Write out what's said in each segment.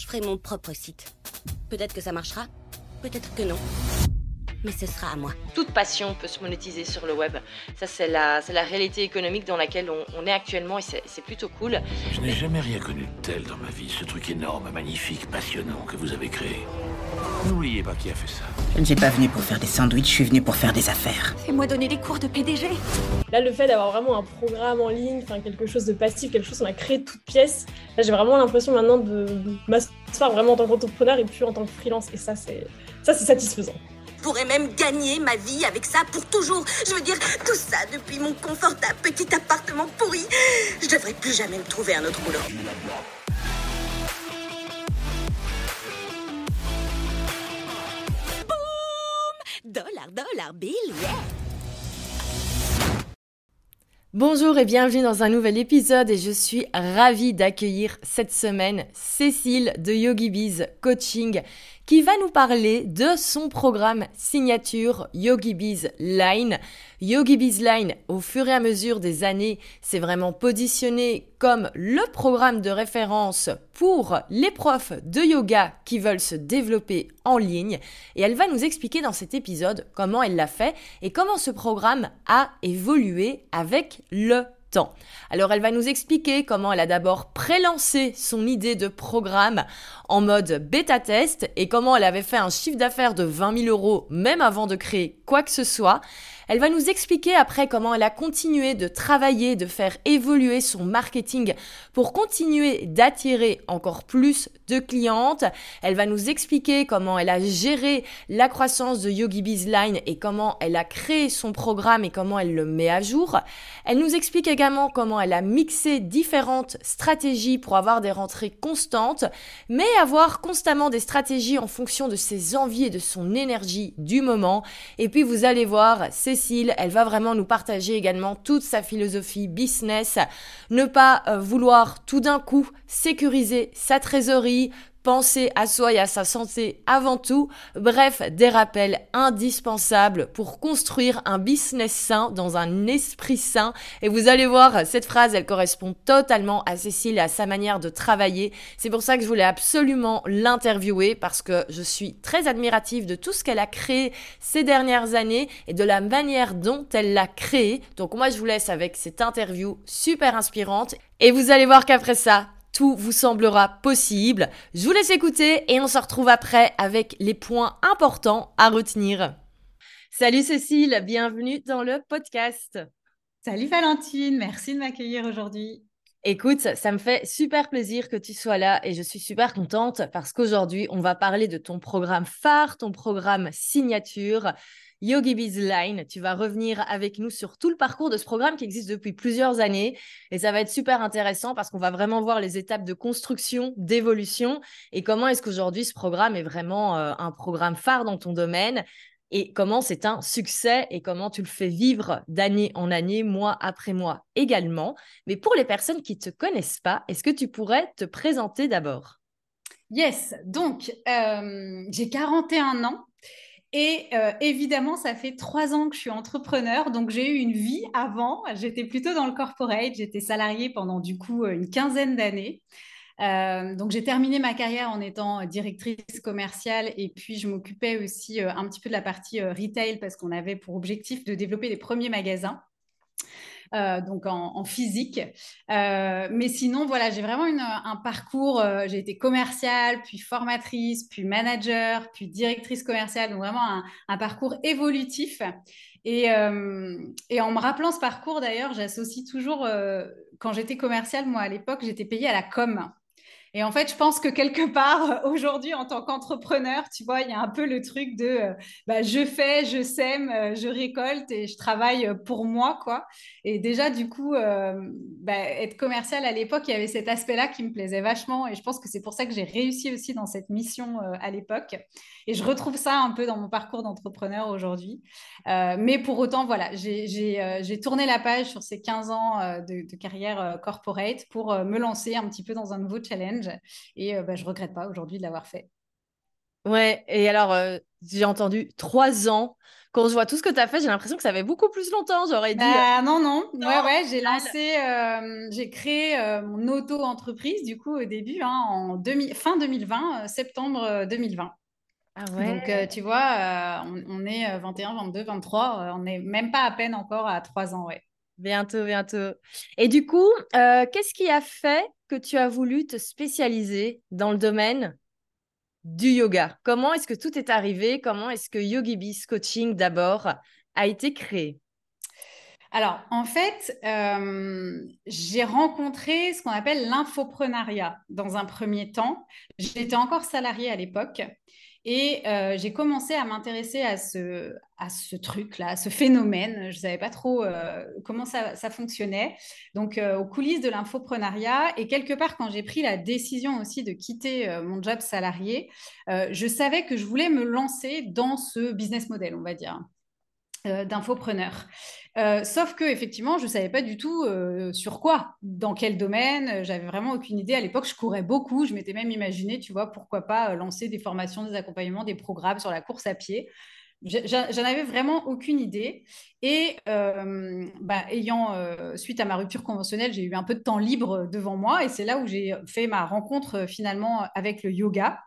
je ferai mon propre site. Peut-être que ça marchera, peut-être que non mais ce sera à moi. Toute passion peut se monétiser sur le web. Ça, c'est la, la réalité économique dans laquelle on, est actuellement et c'est plutôt cool. Je n'ai jamais rien connu de tel dans ma vie, ce truc énorme, magnifique, passionnant que vous avez créé. N'oubliez pas qui a fait ça. Je ne suis pas venu pour faire des sandwichs, je suis venu pour faire des affaires. Fais-moi donner des cours de PDG. Là, le fait d'avoir vraiment un programme en ligne, enfin quelque chose de passif, quelque chose qu'on a créé de toutes pièces, là, j'ai vraiment l'impression maintenant de m'asseoir vraiment en tant qu'entrepreneur et plus en tant que freelance. Et ça, c'est ça, c'est satisfaisant. Je pourrais même gagner ma vie avec ça pour toujours. Je veux dire, tout ça depuis mon confortable petit appartement pourri. Je devrais plus jamais me trouver un autre boulot. Bonjour et bienvenue dans un nouvel épisode et je suis ravie d'accueillir cette semaine Cécile de YogiBiz Coaching qui va nous parler de son programme signature YogiBiz Line. YogiBiz Line, au fur et à mesure des années, s'est vraiment positionné comme le programme de référence pour les profs de yoga qui veulent se développer en ligne. Et elle va nous expliquer dans cet épisode comment elle l'a fait et comment ce programme a évolué avec le Alors elle va nous expliquer comment elle a d'abord pré-lancé son idée de programme en mode bêta test et comment elle avait fait un chiffre d'affaires de 20 000 euros même avant de créer quoi que ce soit. Elle va nous expliquer après comment elle a continué de travailler, de faire évoluer son marketing pour continuer d'attirer encore plus de clientes. Elle va nous expliquer comment elle a géré la croissance de Yogi et comment elle a créé son programme et comment elle le met à jour. Elle nous explique également comment elle a mixé différentes stratégies pour avoir des rentrées constantes, mais avoir constamment des stratégies en fonction de ses envies et de son énergie du moment. Et puis vous allez voir, c'est elle va vraiment nous partager également toute sa philosophie business. Ne pas euh, vouloir tout d'un coup sécuriser sa trésorerie, Penser à soi et à sa santé avant tout. Bref, des rappels indispensables pour construire un business sain dans un esprit sain. Et vous allez voir, cette phrase, elle correspond totalement à Cécile et à sa manière de travailler. C'est pour ça que je voulais absolument l'interviewer parce que je suis très admirative de tout ce qu'elle a créé ces dernières années et de la manière dont elle l'a créé. Donc moi, je vous laisse avec cette interview super inspirante. Et vous allez voir qu'après ça, tout vous semblera possible. Je vous laisse écouter et on se retrouve après avec les points importants à retenir. Salut Cécile, bienvenue dans le podcast. Salut Valentine, merci de m'accueillir aujourd'hui. Écoute, ça me fait super plaisir que tu sois là et je suis super contente parce qu'aujourd'hui, on va parler de ton programme phare, ton programme signature. Yogi Line. Tu vas revenir avec nous sur tout le parcours de ce programme qui existe depuis plusieurs années. Et ça va être super intéressant parce qu'on va vraiment voir les étapes de construction, d'évolution et comment est-ce qu'aujourd'hui ce programme est vraiment euh, un programme phare dans ton domaine et comment c'est un succès et comment tu le fais vivre d'année en année, mois après mois également. Mais pour les personnes qui ne te connaissent pas, est-ce que tu pourrais te présenter d'abord? Yes, donc euh, j'ai 41 ans. Et euh, évidemment, ça fait trois ans que je suis entrepreneur, donc j'ai eu une vie avant. J'étais plutôt dans le corporate, j'étais salariée pendant du coup une quinzaine d'années. Euh, donc j'ai terminé ma carrière en étant directrice commerciale et puis je m'occupais aussi euh, un petit peu de la partie retail parce qu'on avait pour objectif de développer les premiers magasins. Euh, donc en, physique. Euh, mais sinon, voilà, j'ai vraiment un parcours. Euh, j'ai été commerciale, puis formatrice, puis manager, puis directrice commerciale. Donc vraiment un, parcours évolutif. Et, et, en me rappelant ce parcours, d'ailleurs, j'associe toujours, quand j'étais commerciale, moi à l'époque, j'étais payée à la com. Et en fait, je pense que quelque part, aujourd'hui, en tant qu'entrepreneur, tu vois, il y a un peu le truc de euh, bah, je fais, je sème, euh, je récolte et je travaille pour moi, quoi. Et déjà, du coup, euh, bah, être commercial à l'époque, il y avait cet aspect-là qui me plaisait vachement. Et je pense que c'est pour ça que j'ai réussi aussi dans cette mission à l'époque. Et je retrouve ça un peu dans mon parcours d'entrepreneur aujourd'hui. mais pour autant, voilà, j'ai tourné la page sur ces 15 ans de carrière corporate pour me lancer un petit peu dans un nouveau challenge et euh, bah, je regrette pas aujourd'hui de l'avoir fait. Ouais, et alors, euh, j'ai entendu trois ans. Quand je vois tout ce que tu as fait, j'ai l'impression que ça fait beaucoup plus longtemps. J'aurais dit. Bah, non, non. Ouais, ouais, j'ai lancé, euh, j'ai créé euh, mon auto-entreprise, du coup, au début, hein, en fin 2020, septembre 2020. Ah Donc, ouais. tu vois, on, on est 21, 22, 23, on n'est même pas à peine encore à trois ans, ouais. Bientôt, bientôt. Et du coup, euh, qu'est-ce qui a fait que tu as voulu te spécialiser dans le domaine du yoga? Comment est-ce que tout est arrivé? Comment est-ce que YogiBiz Coaching d'abord a été créé? Alors, en fait, euh, j'ai rencontré ce qu'on appelle l'infoprenariat dans un premier temps. J'étais encore salariée à l'époque et euh, j'ai commencé à m'intéresser à ce, à ce truc-là, à ce phénomène. Je ne savais pas trop euh, comment ça, fonctionnait. Donc, euh, aux coulisses de l'infoprenariat et quelque part, quand j'ai pris la décision aussi de quitter mon job salarié, je savais que je voulais me lancer dans ce business model, on va dire. Euh, d'infopreneur. Euh, sauf que effectivement, je ne savais pas du tout euh, sur quoi, dans quel domaine. J'avais vraiment aucune idée. À l'époque, je courais beaucoup. Je m'étais même imaginé, tu vois, pourquoi pas lancer des formations, des accompagnements, des programmes sur la course à pied. J'en avais vraiment aucune idée. Et bah, ayant, suite à ma rupture conventionnelle, j'ai eu un peu de temps libre devant moi. Et c'est là où j'ai fait ma rencontre finalement avec le yoga.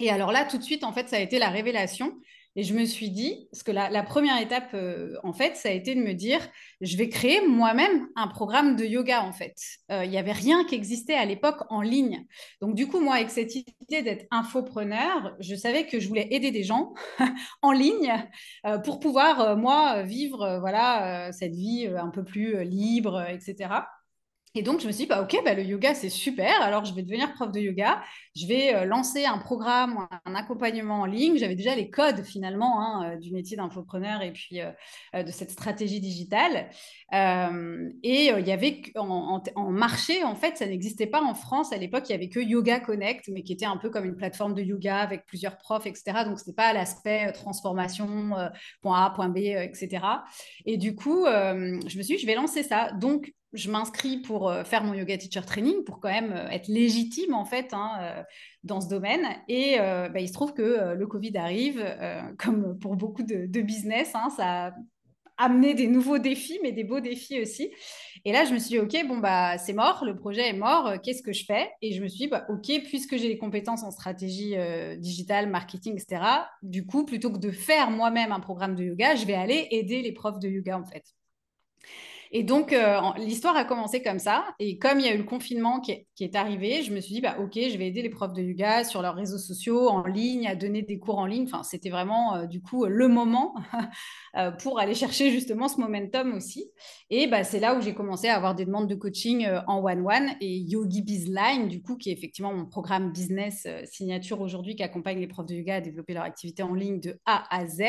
Et alors là, tout de suite, en fait, ça a été la révélation. Et je me suis dit, parce que la, première étape, euh, en fait, ça a été de me dire, je vais créer moi-même un programme de yoga, en fait. Euh, il n'y avait rien qui existait à l'époque en ligne. Donc, du coup, moi, avec cette idée d'être infopreneur, je savais que je voulais aider des gens en ligne euh, pour pouvoir, moi, vivre, voilà, cette vie un peu plus libre, etc. Et donc, je me suis dit, bah, OK, bah, le yoga, c'est super. Alors, je vais devenir prof de yoga. Je vais euh, lancer un programme, un accompagnement en ligne. J'avais déjà les codes, finalement, hein, euh, du métier d'infopreneur et puis euh, de cette stratégie digitale. Et il y avait en, en, en, marché, en fait, ça n'existait pas en France. À l'époque, il n'y avait que Yoga Connect, mais qui était un peu comme une plateforme de yoga avec plusieurs profs, etc. Donc, ce n'était pas l'aspect transformation, point A, point B, etc. Et du coup, je me suis dit, je vais lancer ça. Donc, je m'inscris pour euh, faire mon yoga teacher training pour quand même euh, être légitime en fait hein, euh, dans ce domaine. Et bah, il se trouve que le Covid arrive, comme pour beaucoup de, business, hein, ça a amené des nouveaux défis, mais des beaux défis aussi. Et là, je me suis dit, OK, bon, bah, c'est mort, le projet est mort, qu'est-ce que je fais? Et je me suis dit, bah, OK, puisque j'ai les compétences en stratégie digitale, marketing, etc., du coup, plutôt que de faire moi-même un programme de yoga, je vais aller aider les profs de yoga en fait. Et donc, euh, l'histoire a commencé comme ça. Et comme il y a eu le confinement qui est, arrivé, je me suis dit, bah, OK, je vais aider les profs de yoga sur leurs réseaux sociaux, en ligne, à donner des cours en ligne. Enfin, c'était vraiment, euh, du coup, le moment euh, pour aller chercher justement ce momentum aussi. Et bah, c'est là où j'ai commencé à avoir des demandes de coaching en one-one et Yogi Bizline, du coup, qui est effectivement mon programme business signature aujourd'hui qui accompagne les profs de yoga à développer leur activité en ligne de A à Z.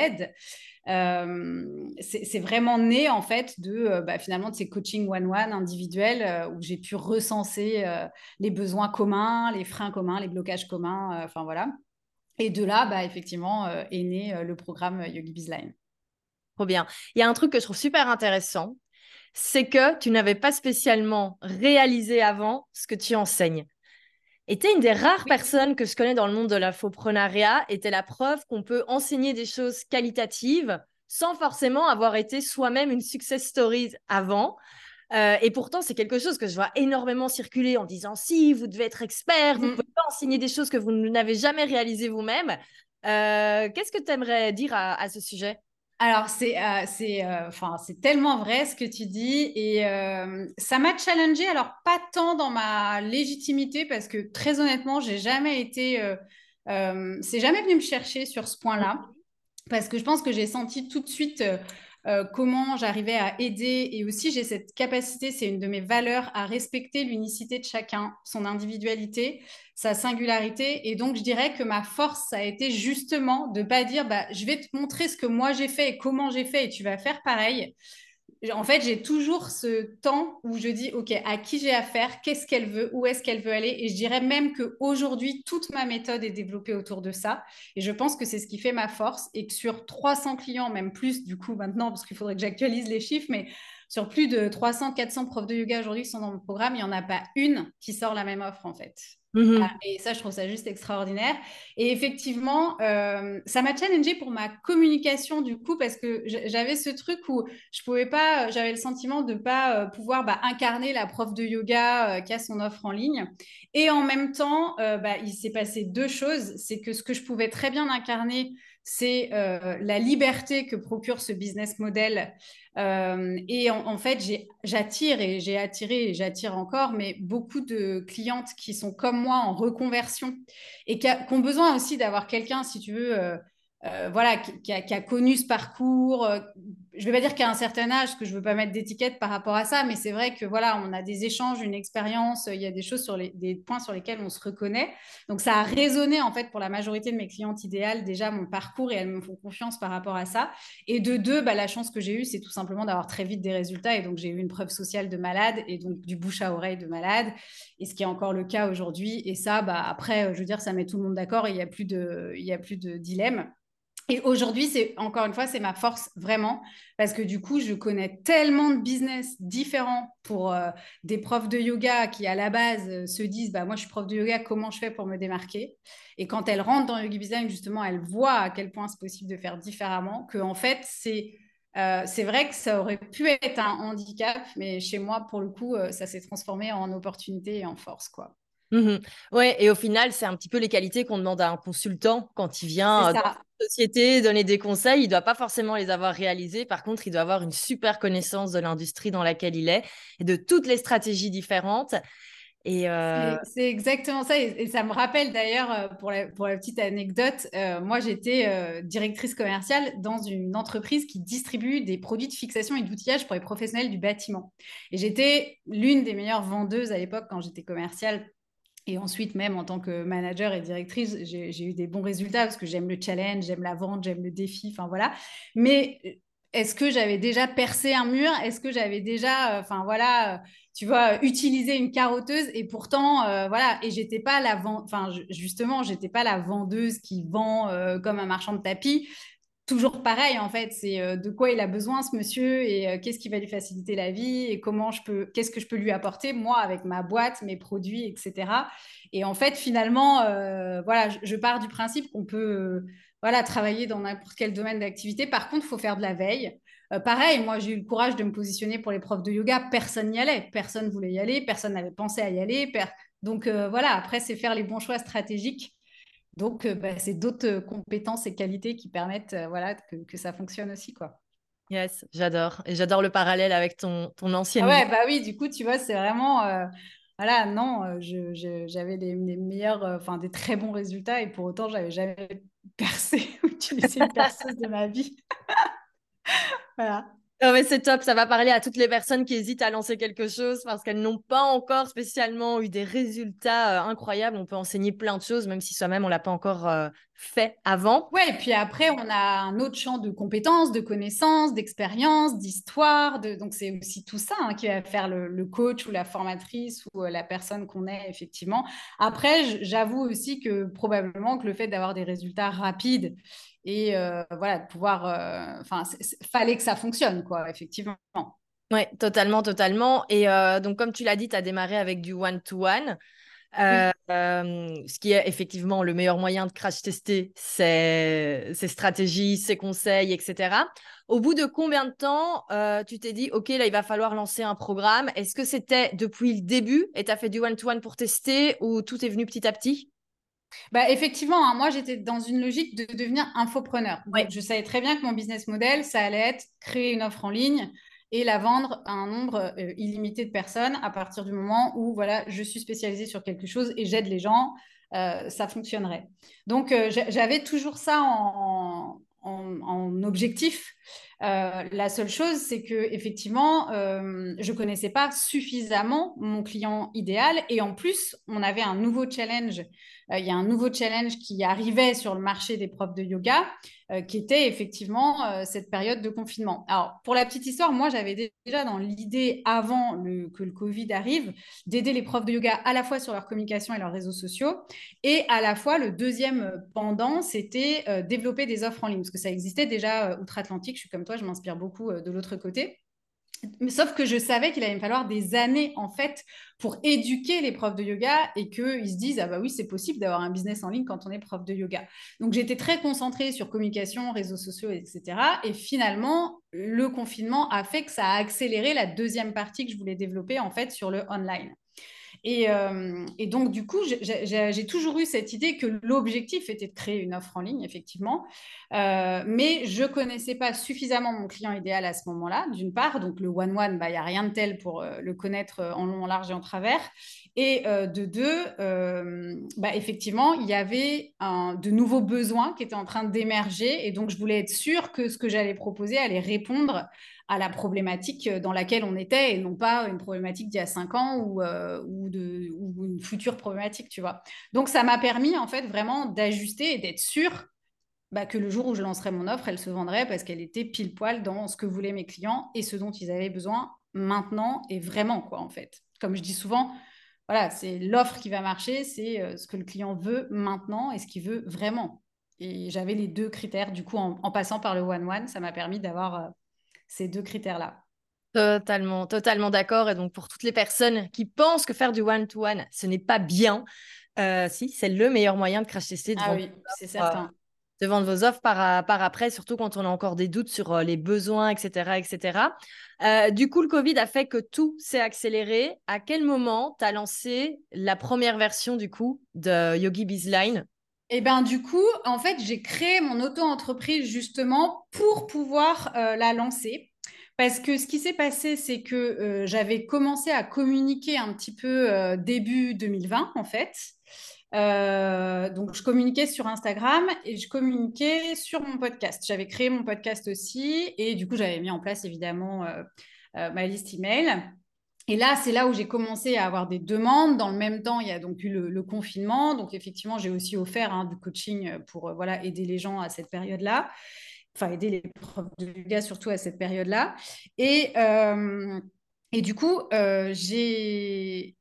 Euh, c'est vraiment né en fait de euh, bah, finalement de ces coachings one-one individuels euh, où j'ai pu recenser les besoins communs, les freins communs, les blocages communs, enfin voilà. Et de là, bah, effectivement, est né le programme Yogi Bizline. Trop bien. Il y a un truc que je trouve super intéressant, c'est que tu n'avais pas spécialement réalisé avant ce que tu enseignes. Et tu es une des rares oui. personnes que je connais dans le monde de l'infoprenariat et tu es la preuve qu'on peut enseigner des choses qualitatives sans forcément avoir été soi-même une success story avant. Euh, et pourtant, c'est quelque chose que je vois énormément circuler en disant si vous devez être expert, vous ne mmh. pouvez pas enseigner des choses que vous n'avez jamais réalisées vous-même. Euh, Qu'est-ce que tu aimerais dire à, à ce sujet? Alors, c'est euh, euh, enfin, tellement vrai ce que tu dis et euh, ça m'a challengé. Alors, pas tant dans ma légitimité parce que très honnêtement, j'ai jamais été. C'est jamais venu me chercher sur ce point-là parce que je pense que j'ai senti tout de suite euh, comment j'arrivais à aider et aussi j'ai cette capacité, c'est une de mes valeurs, à respecter l'unicité de chacun, son individualité, sa singularité. Et donc je dirais que ma force, ça a été justement de pas dire, bah, je vais te montrer ce que moi j'ai fait et comment j'ai fait et tu vas faire pareil en fait, j'ai toujours ce temps où je dis, OK, à qui j'ai affaire, qu'est-ce qu'elle veut, où est-ce qu'elle veut aller. Et je dirais même qu'aujourd'hui, toute ma méthode est développée autour de ça. Et je pense que c'est ce qui fait ma force et que sur 300 clients, même plus du coup maintenant, parce qu'il faudrait que j'actualise les chiffres, mais sur plus de 300, 400 profs de yoga aujourd'hui qui sont dans mon programme, il n'y en a pas une qui sort la même offre en fait. Mmh ah, et ça, je trouve ça juste extraordinaire. Et effectivement, euh, ça m'a challengé pour ma communication du coup, parce que j'avais ce truc où je pouvais pas, j'avais le sentiment de pas euh, pouvoir bah, incarner la prof de yoga euh, qui a son offre en ligne. Et en même temps, bah, il s'est passé deux choses. C'est que ce que je pouvais très bien incarner, c'est la liberté que procure ce business model euh, et en, fait, j'attire et j'ai attiré et j'attire encore, mais beaucoup de clientes qui sont comme moi en reconversion et qui, ont besoin aussi d'avoir quelqu'un, si tu veux, euh, euh, voilà, qui, a, connu ce parcours. Je vais pas dire qu'à un certain âge, que je ne veux pas mettre d'étiquette par rapport à ça, mais c'est vrai que voilà, on a des échanges, une expérience, il y a des choses sur les, des points sur lesquels on se reconnaît. Donc ça a résonné en fait pour la majorité de mes clientes idéales déjà mon parcours et elles me font confiance par rapport à ça. Et de deux, bah, la chance que j'ai eue, c'est tout simplement d'avoir très vite des résultats et donc j'ai eu une preuve sociale de malade et donc du bouche à oreille de malade. Et ce qui est encore le cas aujourd'hui. Et ça, bah, après, je veux dire, ça met tout le monde d'accord et il n'y a plus de, il y a plus de dilemme. Et aujourd'hui, c'est encore une fois, c'est ma force vraiment parce que du coup, je connais tellement de business différents pour euh, des profs de yoga qui à la base euh, se disent bah moi je suis prof de yoga, comment je fais pour me démarquer? Et quand elles rentrent dans Yogi Design, justement, elles voient à quel point c'est possible de faire différemment. Que en fait, c'est euh, c'est vrai que ça aurait pu être un handicap, mais chez moi, pour le coup, ça s'est transformé en opportunité et en force, quoi. Mmh ouais, et au final, c'est un petit peu les qualités qu'on demande à un consultant quand il vient dans une société donner des conseils. Il ne doit pas forcément les avoir réalisés. Par contre, il doit avoir une super connaissance de l'industrie dans laquelle il est et de toutes les stratégies différentes. Et euh C'est exactement ça. Et, ça me rappelle d'ailleurs, euh, pour la, pour la petite anecdote, euh, moi j'étais directrice commerciale dans une entreprise qui distribue des produits de fixation et d'outillage pour les professionnels du bâtiment. Et j'étais l'une des meilleures vendeuses à l'époque quand j'étais commerciale et ensuite, même en tant que manager et directrice, j'ai eu des bons résultats parce que j'aime le challenge, j'aime la vente, j'aime le défi, enfin voilà. Mais euh, est-ce que j'avais déjà percé un mur? Est-ce que j'avais déjà, euh, enfin voilà, tu vois, utilisé une carotteuse? Et pourtant, euh, voilà, et j'étais pas la enfin justement, j'étais pas la vendeuse qui vend comme un marchand de tapis toujours pareil en fait, c'est euh, de quoi il a besoin ce monsieur et euh, qu'est-ce qui va lui faciliter la vie et comment je peux, qu'est-ce que je peux lui apporter moi avec ma boîte, mes produits, etc. Et en fait finalement, euh, voilà, je, pars du principe qu'on peut, voilà, travailler dans n'importe quel domaine d'activité. Par contre, il faut faire de la veille. pareil, moi j'ai eu le courage de me positionner pour les profs de yoga. Personne n'y allait, personne voulait y aller, personne n'avait pensé à y aller. Donc voilà, après c'est faire les bons choix stratégiques donc, euh, bah, c'est d'autres euh, compétences et qualités qui permettent euh, voilà, que, ça fonctionne aussi. quoi. Yes, j'adore. Et j'adore le parallèle avec ton, ton ancienne. Ah ouais, bah oui, du coup, tu vois, c'est vraiment. voilà, non, j'avais des, meilleurs, enfin, des très bons résultats et pour autant, j'avais jamais percé ou utilisé une perceuse de ma vie. voilà. Non, mais c'est top, ça va parler à toutes les personnes qui hésitent à lancer quelque chose parce qu'elles n'ont pas encore spécialement eu des résultats euh, incroyables. On peut enseigner plein de choses, même si soi-même on l'a pas encore euh, fait avant. Ouais, et puis après, on a un autre champ de compétences, de connaissances, d'expériences, d'histoire. Donc, c'est aussi tout ça hein, qui va faire le, coach ou la formatrice ou euh, la personne qu'on est, effectivement. Après, j'avoue aussi que probablement que le fait d'avoir des résultats rapides et euh, voilà, de pouvoir. Euh, enfin, fallait que ça fonctionne, quoi, effectivement. Oui, totalement, totalement. Et euh, donc, comme tu l'as dit, tu as démarré avec du one-to-one. ce qui est effectivement le meilleur moyen de crash tester ses, stratégies, ses conseils, etc. Au bout de combien de temps tu t'es dit, OK, là, il va falloir lancer un programme Est-ce que c'était depuis le début et tu as fait du one-to-one pour tester ou tout est venu petit à petit? Bah, effectivement, hein, moi j'étais dans une logique de devenir infopreneur. je savais très bien que mon business model, ça allait être créer une offre en ligne et la vendre à un nombre euh, illimité de personnes à partir du moment où voilà, je suis spécialisée sur quelque chose et j'aide les gens, euh, ça fonctionnerait. Donc euh, j'avais toujours ça en, en, objectif. La seule chose, c'est que effectivement, je connaissais pas suffisamment mon client idéal. Et en plus, on avait un nouveau challenge. Euh, il y a un nouveau challenge qui arrivait sur le marché des profs de yoga, euh, qui était effectivement euh, cette période de confinement. Alors, pour la petite histoire, moi, j'avais déjà dans l'idée, avant que le Covid arrive, d'aider les profs de yoga à la fois sur leur communication et leurs réseaux sociaux, et à la fois, le deuxième pendant, c'était développer des offres en ligne, parce que ça existait déjà outre-Atlantique. Je suis comme toi, je m'inspire beaucoup de l'autre côté. Sauf que je savais qu'il allait me falloir des années, en fait, pour éduquer les profs de yoga et qu'ils se disent, ah bah oui, c'est possible d'avoir un business en ligne quand on est prof de yoga. Donc, j'étais très concentrée sur communication, réseaux sociaux, etc. Et finalement, le confinement a fait que ça a accéléré la deuxième partie que je voulais développer, en fait, sur le online. Euh, et, donc, du coup, j'ai toujours eu cette idée que l'objectif était de créer une offre en ligne, effectivement. Euh, mais je ne connaissais pas suffisamment mon client idéal à ce moment-là, d'une part. Donc, le one-one, bah, il n'y a rien de tel pour euh, le connaître en long, en large et en travers. Et de deux, bah, effectivement, il y avait de nouveaux besoins qui étaient en train d'émerger. Et donc, je voulais être sûre que ce que j'allais proposer allait répondre à la problématique dans laquelle on était et non pas une problématique d'il y a cinq ans ou, euh, ou, une future problématique, tu vois. Donc, ça m'a permis, en fait, vraiment d'ajuster et d'être sûre bah, que le jour où je lancerais mon offre, elle se vendrait parce qu'elle était pile poil dans ce que voulaient mes clients et ce dont ils avaient besoin maintenant et vraiment, quoi, en fait. Comme je dis souvent, voilà, c'est l'offre qui va marcher, c'est euh, ce que le client veut maintenant et ce qu'il veut vraiment. Et j'avais les deux critères, du coup, en, passant par le one-one, ça m'a permis d'avoir euh, ces deux critères-là. Totalement, totalement d'accord. Et donc, pour toutes les personnes qui pensent que faire du one-to-one, ce n'est pas bien, euh, si, c'est le meilleur moyen de crash tester. Ah oui, c'est certain. de vendre vos offres par, par après, surtout quand on a encore des doutes sur euh, les besoins, etc. etc. Euh, du coup, le Covid a fait que tout s'est accéléré. À quel moment tu as lancé la première version du coup de Yogi Bizline? Et eh bien, du coup, en fait, j'ai créé mon auto-entreprise justement pour pouvoir euh, la lancer. Parce que ce qui s'est passé, c'est que euh, j'avais commencé à communiquer un petit peu euh, début 2020, en fait. donc, je communiquais sur Instagram et je communiquais sur mon podcast. J'avais créé mon podcast aussi et du coup, j'avais mis en place évidemment ma liste email. Et là, c'est là où j'ai commencé à avoir des demandes. Dans le même temps, il y a donc eu le, confinement. Donc, effectivement, j'ai aussi offert hein, du coaching pour euh, voilà, aider les gens à cette période-là. Enfin, aider les profs de yoga surtout à cette période-là. Et, euh, et du coup, euh, j'ai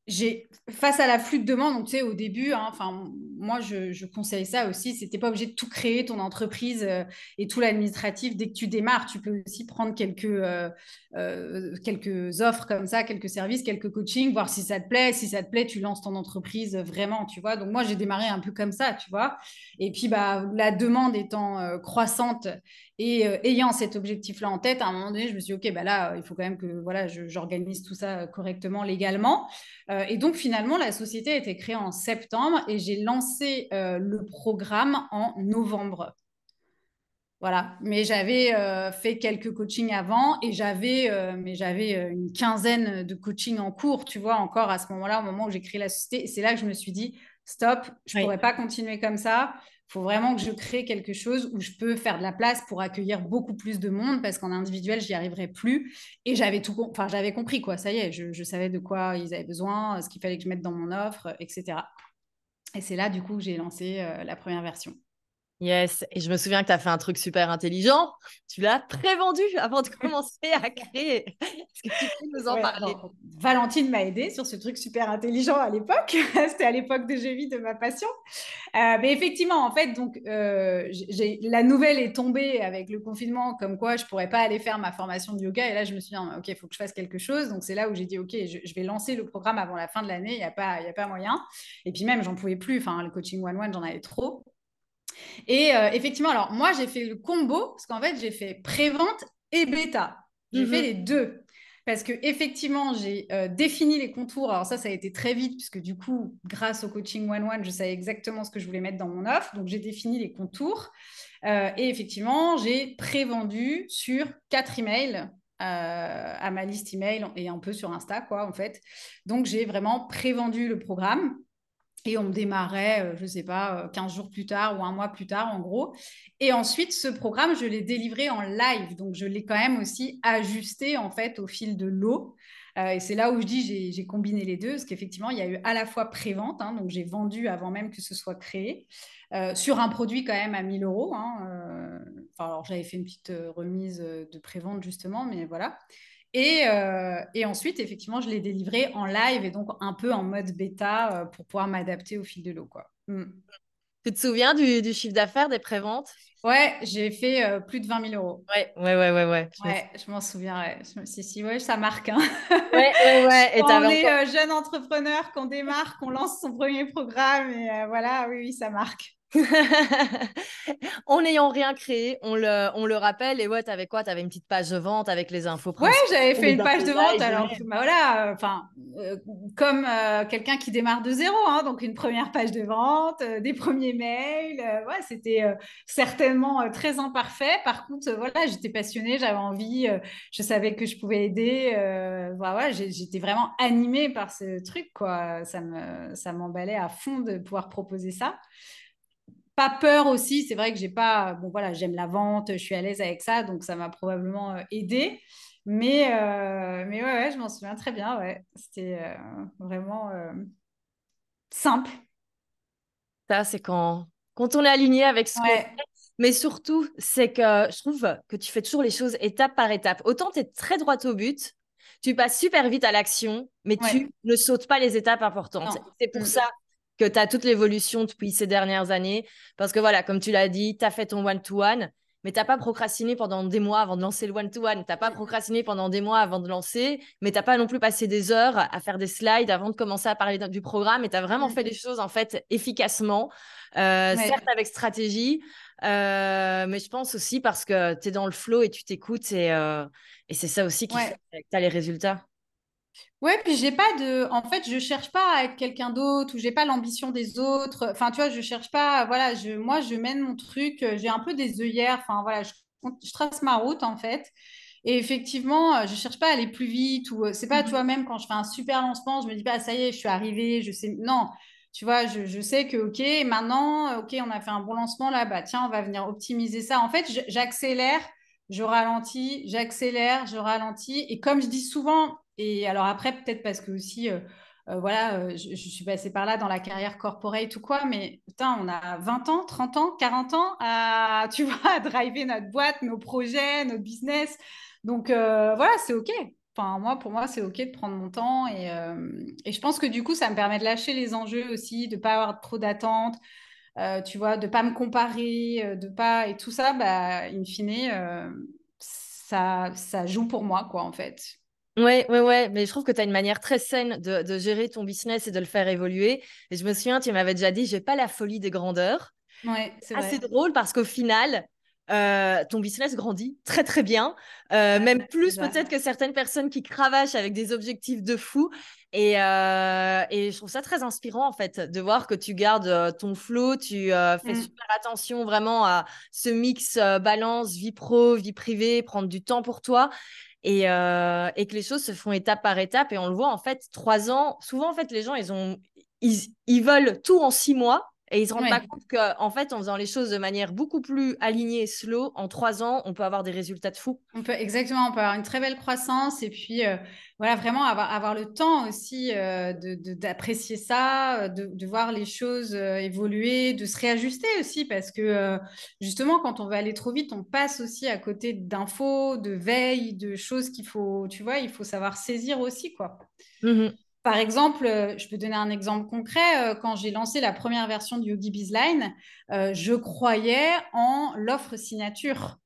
face à la flux de demande, donc tu sais, au début, hein, enfin, moi, je, conseille ça aussi. C'était pas obligé de tout créer ton entreprise euh, et tout l'administratif dès que tu démarres. Tu peux aussi prendre quelques euh, quelques offres comme ça, quelques services, quelques coachings, voir si ça te plaît. Si ça te plaît, tu lances ton entreprise vraiment, tu vois. Donc moi, j'ai démarré un peu comme ça, tu vois. Et puis bah la demande étant croissante et ayant cet objectif-là en tête, à un moment donné, je me suis dit, OK, bah là, il faut quand même que voilà, j'organise tout ça correctement, légalement. Euh, et donc, finalement, la société a été créée en septembre et j'ai lancé euh, le programme en novembre. Voilà, mais j'avais euh, fait quelques coachings avant et j'avais mais j'avais une quinzaine de coachings en cours, tu vois, encore à ce moment-là, au moment où j'ai créé la société. Et c'est là que je me suis dit, stop, je ne pourrais pas continuer comme ça. Il faut vraiment que je crée quelque chose où je peux faire de la place pour accueillir beaucoup plus de monde parce qu'en individuel, j'y arriverai plus. Et j'avais tout, enfin, j'avais compris quoi. Ça y est, je, savais de quoi ils avaient besoin, ce qu'il fallait que je mette dans mon offre, etc. Et c'est là, du coup, que j'ai lancé euh, la première version. Yes, et je me souviens que tu as fait un truc super intelligent. Tu l'as très vendu avant de commencer à créer. Est-ce que tu peux nous en parler? Valentine m'a aidé sur ce truc super intelligent à l'époque. C'était à l'époque de Gévis de ma passion. Euh, mais effectivement, en fait, donc euh, la nouvelle est tombée avec le confinement, comme quoi je pourrais pas aller faire ma formation de yoga. Et là, je me suis dit, ok, il faut que je fasse quelque chose. Donc c'est là où j'ai dit, ok, je, vais lancer le programme avant la fin de l'année. Il n'y a pas, il a pas moyen. Et puis même, j'en pouvais plus. Enfin, le coaching one one, j'en avais trop. Et euh, effectivement, alors moi, j'ai fait le combo parce qu'en fait, j'ai fait pré-vente et bêta. J'ai fait mhm. les deux. Parce que effectivement, j'ai euh, défini les contours. Alors ça, ça a été très vite puisque du coup, grâce au coaching one-one, je savais exactement ce que je voulais mettre dans mon offre. Donc j'ai défini les contours. Euh, et effectivement, j'ai pré-vendu sur quatre emails à ma liste email et un peu sur Insta, quoi, en fait. Donc j'ai vraiment pré-vendu le programme. Et on démarrait, euh, je ne sais pas, 15 euh, jours plus tard ou un mois plus tard, en gros. Et ensuite, ce programme, je l'ai délivré en live. Donc, je l'ai quand même aussi ajusté, en fait, au fil de l'eau. Euh, et c'est là où je dis, j'ai combiné les deux, parce qu'effectivement, il y a eu à la fois pré-vente, hein, donc j'ai vendu avant même que ce soit créé, sur un produit quand même à 1000 euros. Hein, enfin, alors, j'avais fait une petite remise de pré-vente, justement, mais voilà. Euh, et, ensuite, effectivement, je l'ai délivré en live et donc un peu en mode bêta euh, pour pouvoir m'adapter au fil de l'eau. Quoi. Mm. Tu te souviens du, chiffre d'affaires des préventes? Ouais, j'ai fait euh, plus de 20 000 euros. Ouais, ouais, ouais, ouais. Ouais, je, ouais, je m'en souviens. Ouais. Je Si, si, ouais, ça marque. Hein. Ouais, ouais, ouais. Et Quand on est jeune entrepreneur, qu'on démarre, qu'on lance son premier programme, et voilà, oui, oui, ça marque. en n'ayant rien créé, on le, on le rappelle. Et ouais, t'avais quoi? T'avais une petite page de vente avec les infos Ouais, j'avais fait une page de vente. Alors, bah voilà, enfin, euh, comme euh, quelqu'un qui démarre de zéro, hein, donc une première page de vente, euh, des premiers mails. ouais, c'était certainement très imparfait. Par contre, voilà, j'étais passionnée, j'avais envie, je savais que je pouvais aider. voilà, j'étais vraiment animée par ce truc, quoi. Ça me, ça m'emballait à fond de pouvoir proposer ça pas peur aussi. C'est vrai que j'ai pas. Bon, voilà, j'aime la vente, je suis à l'aise avec ça, donc ça m'a probablement euh, aidé. Mais, euh, mais ouais, ouais, je m'en souviens très bien. Ouais. C'était euh, vraiment simple. Ça, c'est quand, quand on est aligné avec ce ouais. Mais surtout, c'est que je trouve que tu fais toujours les choses étape par étape. Autant tu es très droite au but, tu passes super vite à l'action, mais tu ne sautes pas les étapes importantes. C'est pour mm. ça que tu as toute l'évolution depuis ces dernières années. Parce que voilà, comme tu l'as dit, tu as fait ton one-to-one, mais tu n'as pas procrastiné pendant des mois avant de lancer le one-to-one. Tu n'as pas procrastiné pendant des mois avant de lancer, mais tu n'as pas non plus passé des heures à faire des slides avant de commencer à parler du programme. Et tu as vraiment fait les choses en fait efficacement, euh, certes avec stratégie. Euh, mais je pense aussi parce que tu es dans le flow et tu t'écoutes et, euh, et c'est ça aussi qui fait que tu as les résultats. Ouais, puis j'ai pas de. En fait, je cherche pas à être quelqu'un d'autre ou j'ai pas l'ambition des autres. Enfin, tu vois, je cherche pas. Voilà, je... moi, je mène mon truc. J'ai un peu des œillères. Enfin, voilà, je... je trace ma route, en fait. Et effectivement, je cherche pas à aller plus vite ou c'est pas, tu vois, même quand je fais un super lancement, je me dis pas, ça y est, je suis arrivée, je sais. Non, tu vois, je, je, sais que, OK, maintenant, OK, on a fait un bon lancement là, bah tiens, on va venir optimiser ça. En fait, j'accélère, je ralentis, j'accélère, je ralentis. Et comme je dis souvent, et alors après, peut-être parce que aussi, euh, euh, voilà, euh, je, suis passée par là dans la carrière corporate ou quoi, mais putain, on a 20 ans, 30 ans, 40 ans à, tu vois, à driver notre boîte, nos projets, notre business. Donc voilà, c'est OK. Enfin, moi, pour moi, c'est OK de prendre mon temps. Et, et, je pense que du coup, ça me permet de lâcher les enjeux aussi, de ne pas avoir trop d'attentes, tu vois, de ne pas me comparer, de pas... Et tout ça, bah, in fine, ça, ça joue pour moi, quoi, en fait. Ouais, ouais, ouais, mais je trouve que tu as une manière très saine de, de, gérer ton business et de le faire évoluer. Et je me souviens, tu m'avais déjà dit, j'ai pas la folie des grandeurs. Ouais, c'est assez drôle parce qu'au final, euh, ton business grandit très très bien, euh, même plus peut-être que certaines personnes qui cravachent avec des objectifs de fou. Et, euh, et, je trouve ça très inspirant en fait de voir que tu gardes ton flow, tu fais mmh. super attention vraiment à ce mix balance vie pro, vie privée, prendre du temps pour toi. Euh, et, que les choses se font étape par étape. Et on le voit, en fait, trois ans, souvent, en fait, les gens, ils, ont, ils, veulent tout en six mois. Et ils ne se rendent pas compte qu'en fait, en faisant les choses de manière beaucoup plus alignée et slow, en trois ans, on peut avoir des résultats de fou. On peut, exactement, on peut avoir une très belle croissance et puis euh, voilà, vraiment avoir, avoir le temps aussi euh, d'apprécier ça, euh, de, de, voir les choses évoluer, de se réajuster aussi parce que justement, quand on veut aller trop vite, on passe aussi à côté d'infos, de veille, de choses qu'il faut, tu vois, il faut savoir saisir aussi, quoi. Mmh par exemple, euh, je peux donner un exemple concret. Euh, quand j'ai lancé la première version du Yogi Bizline, euh, je croyais en l'offre signature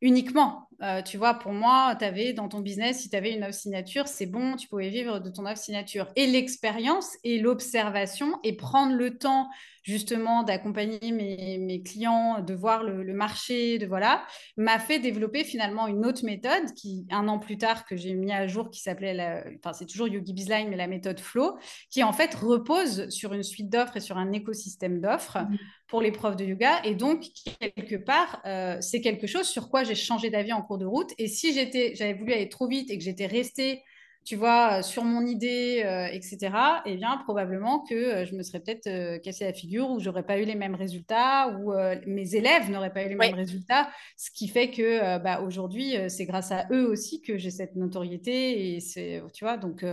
uniquement. tu vois, pour moi, tu avais dans ton business, si tu avais une offre signature, c'est bon, tu pouvais vivre de ton offre signature. Et l'expérience et l'observation et prendre le temps justement d'accompagner mes, clients, de voir le, marché, de voilà, m'a fait développer finalement une autre méthode qui, un an plus tard, que j'ai mis à jour, qui s'appelait, enfin c'est toujours Yogi Bizline, mais la méthode Flow, qui en fait repose sur une suite d'offres et sur un écosystème d'offres mmh. pour les profs de yoga. Et donc, quelque part, euh, c'est quelque chose sur quoi j'ai changé d'avis en cours de route. Et si j'étais, j'avais voulu aller trop vite et que j'étais restée tu vois, euh, sur mon idée, euh, etc., eh bien, probablement que euh, je me serais peut-être cassé la figure ou j'aurais pas eu les mêmes résultats ou mes élèves n'auraient pas eu les mêmes résultats. Ce qui fait que bah, aujourd'hui, c'est grâce à eux aussi que j'ai cette notoriété et c'est, tu vois, donc.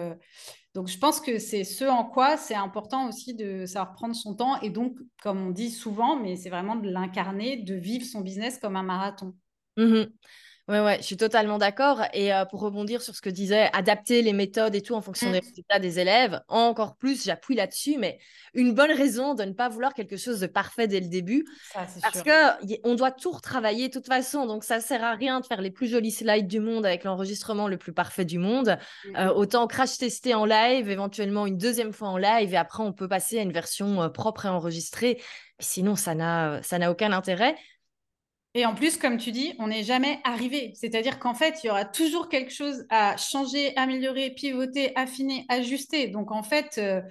Donc, je pense que c'est ce en quoi c'est important aussi de savoir prendre son temps et donc, comme on dit souvent, mais c'est vraiment de l'incarner, de vivre son business comme un marathon. Mmh Ouais, ouais, je suis totalement d'accord. Et euh, pour rebondir sur ce que disait, adapter les méthodes et tout en fonction des Mm. résultats des élèves, encore plus, j'appuie là-dessus, mais une bonne raison de ne pas vouloir quelque chose de parfait dès le début, Ça, parce sûr. que y- on doit tout retravailler de toute façon, donc ça sert à rien de faire les plus jolis slides du monde avec l'enregistrement le plus parfait du monde. Mm. Euh, autant crash tester en live, éventuellement une deuxième fois en live, et après on peut passer à une version euh, propre et enregistrée. Mais sinon, ça n'a aucun intérêt. Et en plus, comme tu dis, on n'est jamais arrivé. C'est-à-dire qu'en fait, il y aura toujours quelque chose à changer, améliorer, pivoter, affiner, ajuster. Donc, en fait, euh,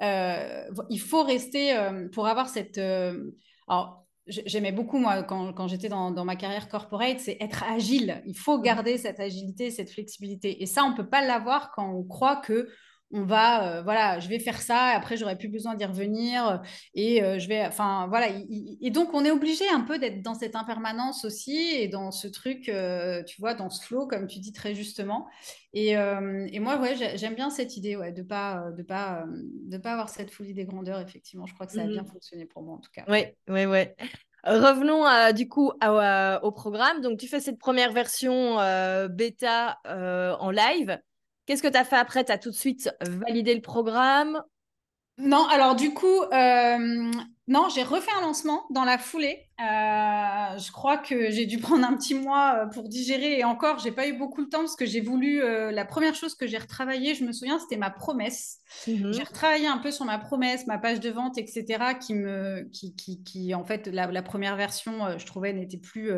euh, il faut rester euh, pour avoir cette... Alors, j'aimais beaucoup, moi, quand, quand j'étais dans, dans ma carrière corporate, c'est être agile. Il faut garder cette agilité, cette flexibilité. Et ça, on ne peut pas l'avoir quand on croit que on va, euh, voilà, je vais faire ça, après, j'aurai plus besoin d'y revenir. Et euh, je vais, enfin, voilà. il- il- et donc, on est obligé un peu d'être dans cette impermanence aussi et dans ce truc, euh, tu vois, dans ce flow, comme tu dis très justement. Et, euh, et moi, ouais, j'ai- j'aime bien cette idée, ouais, de pas, de pas, euh, de pas avoir cette folie des grandeurs. Effectivement, je crois que ça a bien Mhm. fonctionné pour moi en tout cas. Oui, oui, oui. Revenons euh, du coup à- à- au programme. Donc, tu fais cette première version euh, bêta euh, en live. Qu'est-ce que tu as fait après? Tu as tout de suite validé le programme? Non, alors du coup, euh, non, j'ai refait un lancement dans la foulée. Euh, je crois que j'ai dû prendre un petit mois euh, pour digérer et encore, j'ai pas eu beaucoup de temps parce que j'ai voulu. euh, la première chose que j'ai retravaillée, je me souviens, c'était ma promesse. Mhm. J'ai retravaillé un peu sur ma promesse, ma page de vente, etc. Qui me, qui, qui, qui en fait, la, la première version, je trouvais, n'était plus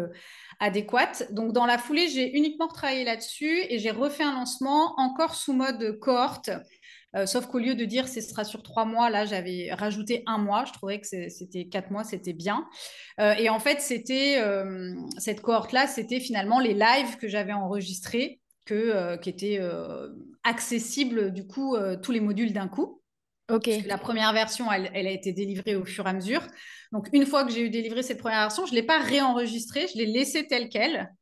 adéquate. Donc, dans la foulée, j'ai uniquement retravaillé là-dessus et j'ai refait un lancement encore sous mode cohorte. Euh, sauf qu'au lieu de dire ce sera sur trois mois, là, j'avais rajouté un mois. Je trouvais que c'était quatre mois, c'était bien. Euh, et en fait, c'était euh, cette cohorte-là, c'était finalement les lives que j'avais enregistrés, qui étaient accessibles, du coup, tous les modules d'un coup. Ok. Parce que la première version, elle, elle, a été délivrée au fur et à mesure. Donc, une fois que j'ai eu délivré cette première version, je ne l'ai pas réenregistrée, je l'ai laissée telle qu'elle.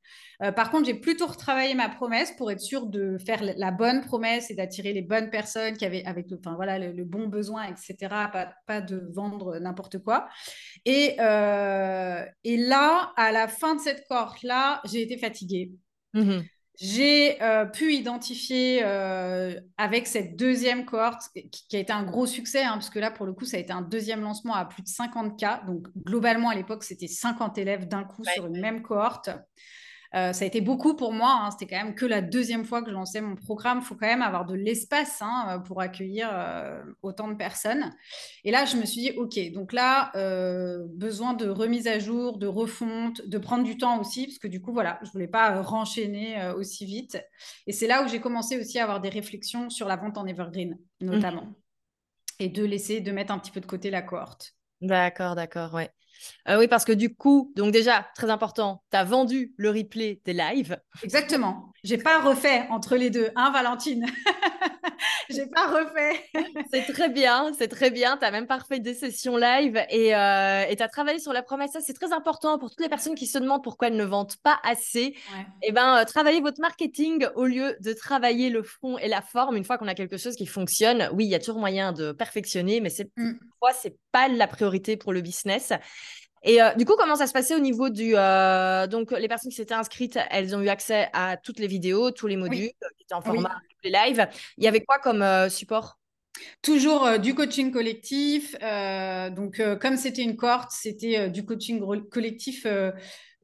Euh, par contre, j'ai plutôt retravaillé ma promesse pour être sûre de faire la bonne promesse et d'attirer les bonnes personnes qui avaient avec le, enfin, voilà, le, le bon besoin, etc. Pas, pas de vendre n'importe quoi. Et, euh, et là, à la fin de cette cohorte-là, j'ai été fatiguée. Mhm. J'ai euh, pu identifier euh, avec cette deuxième cohorte, qui, a été un gros succès, hein, parce que là, pour le coup, ça a été un deuxième lancement à plus de 50 cas. Donc, globalement, à l'époque, c'était 50 élèves d'un coup Ouais. sur une même cohorte. Euh, ça a été beaucoup pour moi. Hein. C'était quand même que la deuxième fois que je lançais mon programme. Il faut quand même avoir de l'espace hein, pour accueillir euh, autant de personnes. Et là, je me suis dit, OK, donc là, euh, besoin de remise à jour, de refonte, de prendre du temps aussi, parce que du coup, voilà, je ne voulais pas euh, renchaîner euh, aussi vite. Et c'est là où j'ai commencé aussi à avoir des réflexions sur la vente en evergreen, notamment. Mhm. Et de laisser, de mettre un petit peu de côté la cohorte. D'accord, d'accord, ouais. Euh, oui, parce que du coup, donc déjà, très important, tu as vendu le replay des lives. Exactement. J'ai pas refait entre les deux, hein, Valentine? J'ai pas refait. C'est très bien, c'est très bien. Tu as même pas refait des sessions live et euh, tu as travaillé sur la promesse. Ça, c'est très important pour toutes les personnes qui se demandent pourquoi elles ne vendent pas assez. Ouais. Eh ben, euh, travaillez votre marketing au lieu de travailler le fond et la forme. Une fois qu'on a quelque chose qui fonctionne, oui, il y a toujours moyen de perfectionner, mais c'est Mm. c'est pas la priorité pour le business. Et euh, du coup, comment ça se passait au niveau du euh, donc les personnes qui s'étaient inscrites, elles ont eu accès à toutes les vidéos, tous les modules euh, qui étaient en Oui. format les live. Il y avait quoi comme euh, support? Toujours du coaching collectif. donc, comme c'était une cohorte, c'était du coaching collectif.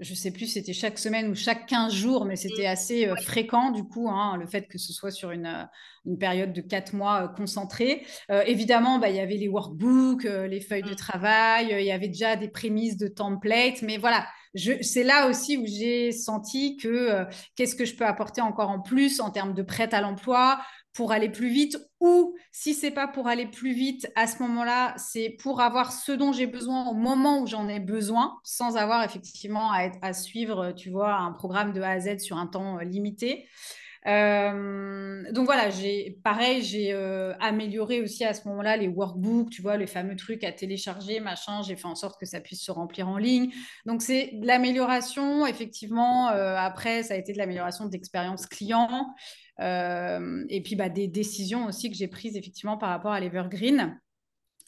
Je sais plus, c'était chaque semaine ou chaque 15 jours, mais c'était assez euh, fréquent du coup, hein, le fait que ce soit sur une, euh, une période de 4 mois euh, concentrée. Euh, évidemment, bah, il y avait les workbooks, euh, les feuilles de Mm. travail, il y avait déjà des prémices de template, mais voilà, c'est là aussi où j'ai senti que qu'est-ce que je peux apporter encore en plus en termes de prêt à l'emploi pour aller plus vite ou si c'est pas pour aller plus vite à ce moment-là, c'est pour avoir ce dont j'ai besoin au moment où j'en ai besoin sans avoir effectivement à, être, à suivre, tu vois, un programme de A à Z sur un temps euh, limité. Euh, donc voilà, j'ai pareil, j'ai euh, amélioré aussi à ce moment-là les workbooks, tu vois, les fameux trucs à télécharger, machin. J'ai fait en sorte que ça puisse se remplir en ligne. Donc c'est de l'amélioration, effectivement. Euh, après, ça a été de l'amélioration d'expérience client. Et puis bah, des décisions aussi que j'ai prises effectivement par rapport à l'Evergreen.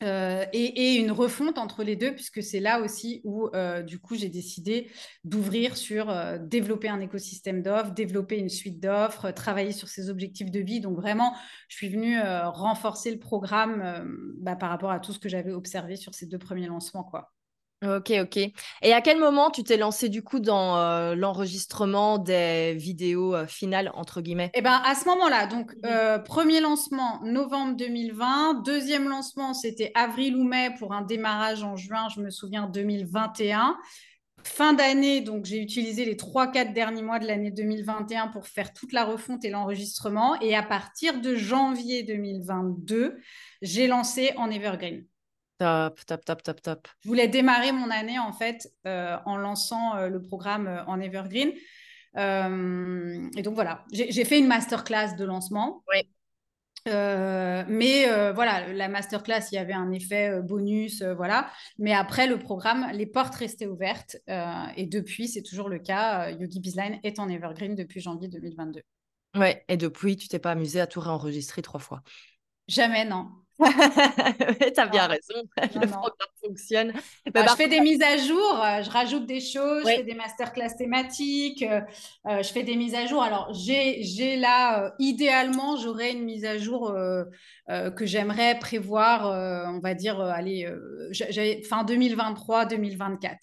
Euh, et, une refonte entre les deux, puisque c'est là aussi où, euh, du coup, j'ai décidé d'ouvrir sur euh, développer un écosystème d'offres, développer une suite d'offres, travailler sur ses objectifs de vie. Donc, vraiment, je suis venue renforcer le programme bah, par rapport à tout ce que j'avais observé sur ces deux premiers lancements. Quoi. Ok, ok. Et à quel moment tu t'es lancé du coup dans euh, l'enregistrement des vidéos euh, finales, entre guillemets? Eh bien, à ce moment-là, donc mmh euh, premier lancement, novembre 2020. Deuxième lancement, c'était avril ou mai pour un démarrage en juin, je me souviens, 2021. Fin d'année, donc j'ai utilisé les 3-4 derniers mois de l'année 2021 pour faire toute la refonte et l'enregistrement. Et à partir de janvier 2022, j'ai lancé en Evergreen. Top, top, top, top, top. Je voulais démarrer mon année en fait euh, en lançant euh, le programme euh, en Evergreen. et donc voilà, j'ai fait une masterclass de lancement. Oui. mais voilà, la masterclass, il y avait un effet bonus, voilà. Mais après le programme, les portes restaient ouvertes. et depuis, c'est toujours le cas. Yogi Bizline est en Evergreen depuis janvier 2022. Ouais, et depuis, tu t'es pas amusé à tout réenregistrer trois fois? Jamais, non. Tu as bien raison, le programme fonctionne. Bah, je fais des mises à jour, euh, je rajoute des choses, je fais des masterclass thématiques, euh, euh, je fais des mises à jour. Alors, j'ai là, idéalement, j'aurais une mise à jour que j'aimerais prévoir, on va dire, allez, fin 2023-2024.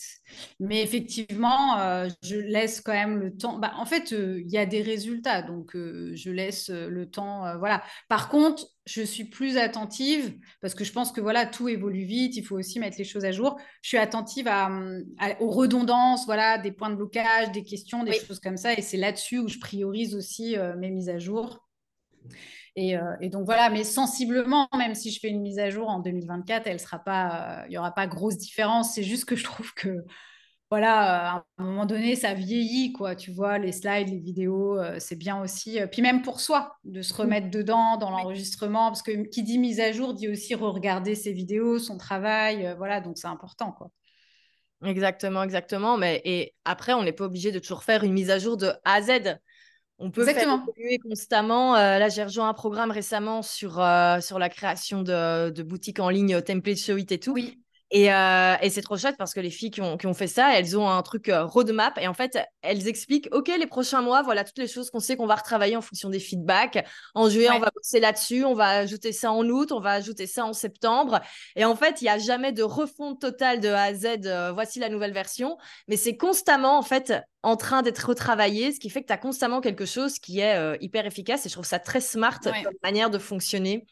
Mais effectivement, je laisse quand même le temps. Bah, en fait, il y a des résultats, donc je laisse le temps. voilà. Par contre, je suis plus attentive parce que je pense que voilà tout évolue vite, il faut aussi mettre les choses à jour. Je suis attentive à, aux redondances, voilà, des points de blocage, des questions, des choses comme ça, et c'est là-dessus où je priorise aussi euh, mes mises à jour. Et, euh, et, donc voilà, mais sensiblement, même si je fais une mise à jour en 2024, elle sera pas, il y aura pas grosse différence. C'est juste que je trouve que voilà, à un moment donné, ça vieillit, quoi. Tu vois, les slides, les vidéos, euh, c'est bien aussi. Euh, puis même pour soi, de se remettre dedans dans l'enregistrement, parce que qui dit mise à jour dit aussi re-regarder ses vidéos, son travail. Euh, voilà, donc c'est important, quoi. Exactement, exactement. Mais et après, on n'est pas obligé de toujours faire une mise à jour de A à Z. On peut faire évoluer constamment. là, j'ai rejoint un programme récemment sur, sur la création de, de boutiques en ligne, template show it et tout. Oui. Euh, et, c'est trop chouette parce que les filles qui ont, fait ça, elles ont un truc euh, roadmap et en fait, elles expliquent OK, les prochains mois, voilà toutes les choses qu'on sait qu'on va retravailler en fonction des feedbacks. En juillet, on va bosser là-dessus, on va ajouter ça en août, on va ajouter ça en septembre. Et en fait, il n'y a jamais de refonte totale de A à Z. Euh, voici la nouvelle version, mais c'est constamment en fait en train d'être retravaillé, ce qui fait que tu as constamment quelque chose qui est hyper efficace et je trouve ça très smart comme manière de fonctionner.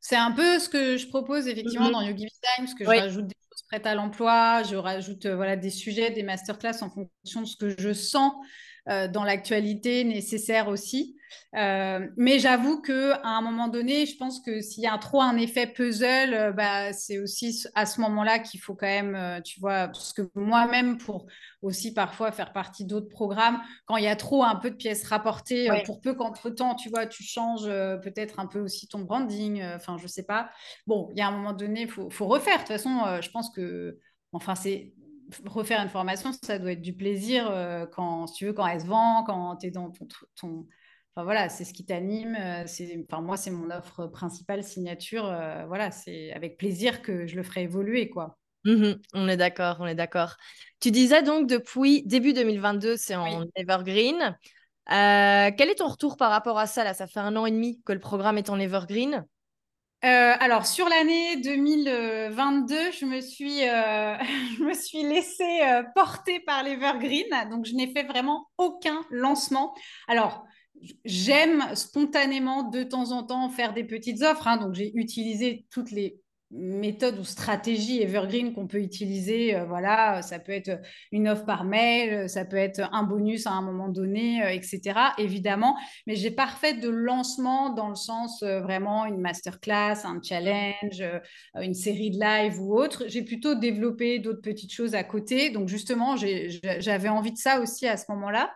C'est un peu ce que je propose effectivement mhm. dans Yogi Time, parce que je rajoute des choses prêtes à l'emploi, je rajoute euh, voilà, des sujets, des masterclass en fonction de ce que je sens euh, dans l'actualité nécessaire aussi. Euh, mais j'avoue que à un moment donné, je pense que s'il y a trop un effet puzzle, euh, bah, c'est aussi à ce moment-là qu'il faut quand même, euh, tu vois, parce que moi-même, pour aussi parfois faire partie d'autres programmes, quand il y a trop un peu de pièces rapportées, pour peu qu'entre-temps, tu vois, tu changes peut-être un peu aussi ton branding, enfin, je sais pas. Bon, il y a un moment donné, il faut, faut, refaire. De toute façon, je pense que, enfin, c'est refaire une formation, ça doit être du plaisir quand, si tu veux, quand elle se vend, quand tu es dans ton, ton Enfin voilà, c'est ce qui t'anime. Euh, c'est, enfin moi, c'est mon offre principale signature. Euh, voilà, c'est avec plaisir que je le ferai évoluer, quoi. Mmh on est d'accord, on est d'accord. Tu disais donc depuis début 2022, c'est en Evergreen. Euh, quel est ton retour par rapport à ça Là, ça fait un an et demi que le programme est en Evergreen. alors sur l'année 2022, je me suis, je me suis laissée porter par l'Evergreen, donc je n'ai fait vraiment aucun lancement. Alors j'aime spontanément de temps en temps faire des petites offres. Hein. donc, j'ai utilisé toutes les méthodes ou stratégies evergreen qu'on peut utiliser. Euh, voilà, ça peut être une offre par mail, ça peut être un bonus à un moment donné, euh, etc. Évidemment, mais j'ai pas fait de lancement dans le sens euh, vraiment une masterclass, un challenge, une série de live ou autre. J'ai plutôt développé d'autres petites choses à côté. Donc justement, j'avais envie de ça aussi à ce moment-là.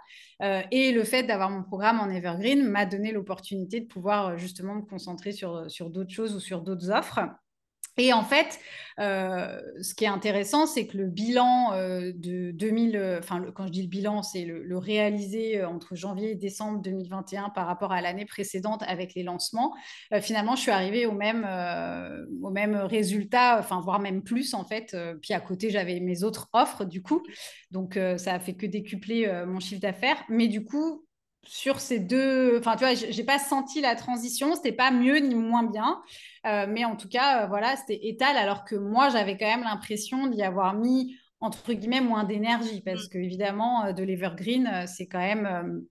et le fait d'avoir mon programme en evergreen m'a donné l'opportunité de pouvoir justement me concentrer sur, sur d'autres choses ou sur d'autres offres. Et en fait, euh, ce qui est intéressant, c'est que le bilan euh, de 2000, euh, enfin, quand je dis le bilan, c'est le, réalisé entre janvier et décembre 2021 par rapport à l'année précédente avec les lancements. finalement, je suis arrivée au même, au même résultat, enfin, voire même plus en fait. puis à côté, j'avais mes autres offres du coup. Donc, ça a fait que décupler mon chiffre d'affaires. Mais du coup, sur ces deux, enfin, tu vois, j'ai pas senti la transition, c'était pas mieux ni moins bien. Euh, mais en tout cas, euh, voilà, c'était étal, alors que moi, j'avais quand même l'impression d'y avoir mis, entre guillemets, moins d'énergie, parce mm. que évidemment, euh, de l'Evergreen, c'est quand même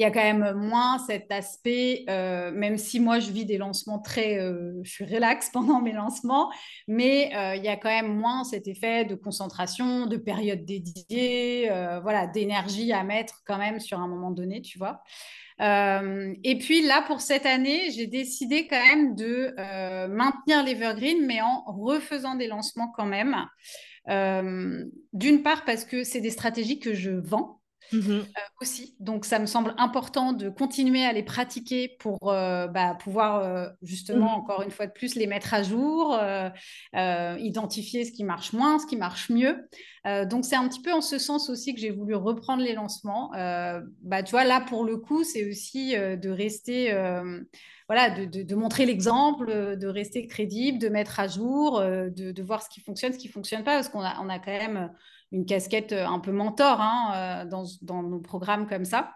il y a quand même moins cet aspect, même si moi je vis des lancements très, je suis relax pendant mes lancements, mais il y a quand même moins cet effet de concentration, de période dédiée, voilà, d'énergie à mettre quand même sur un moment donné, tu vois. Euh, et puis là, pour cette année, j'ai décidé quand même de euh, maintenir l'Evergreen, mais en refaisant des lancements quand même. Euh, d'une part parce que c'est des stratégies que je vends. Mmh euh, aussi. Donc, ça me semble important de continuer à les pratiquer pour euh, bah, pouvoir euh, justement, mmh encore une fois de plus, les mettre à jour, identifier ce qui marche moins, ce qui marche mieux. donc, c'est un petit peu en ce sens aussi que j'ai voulu reprendre les lancements. bah, tu vois, là, pour le coup, c'est aussi de rester voilà, de, montrer l'exemple, de rester crédible, de mettre à jour, de, de, voir ce qui fonctionne, ce qui ne fonctionne pas, parce qu'on a, on a quand même une casquette euh, un peu mentor hein, euh, dans, dans, nos programmes comme ça.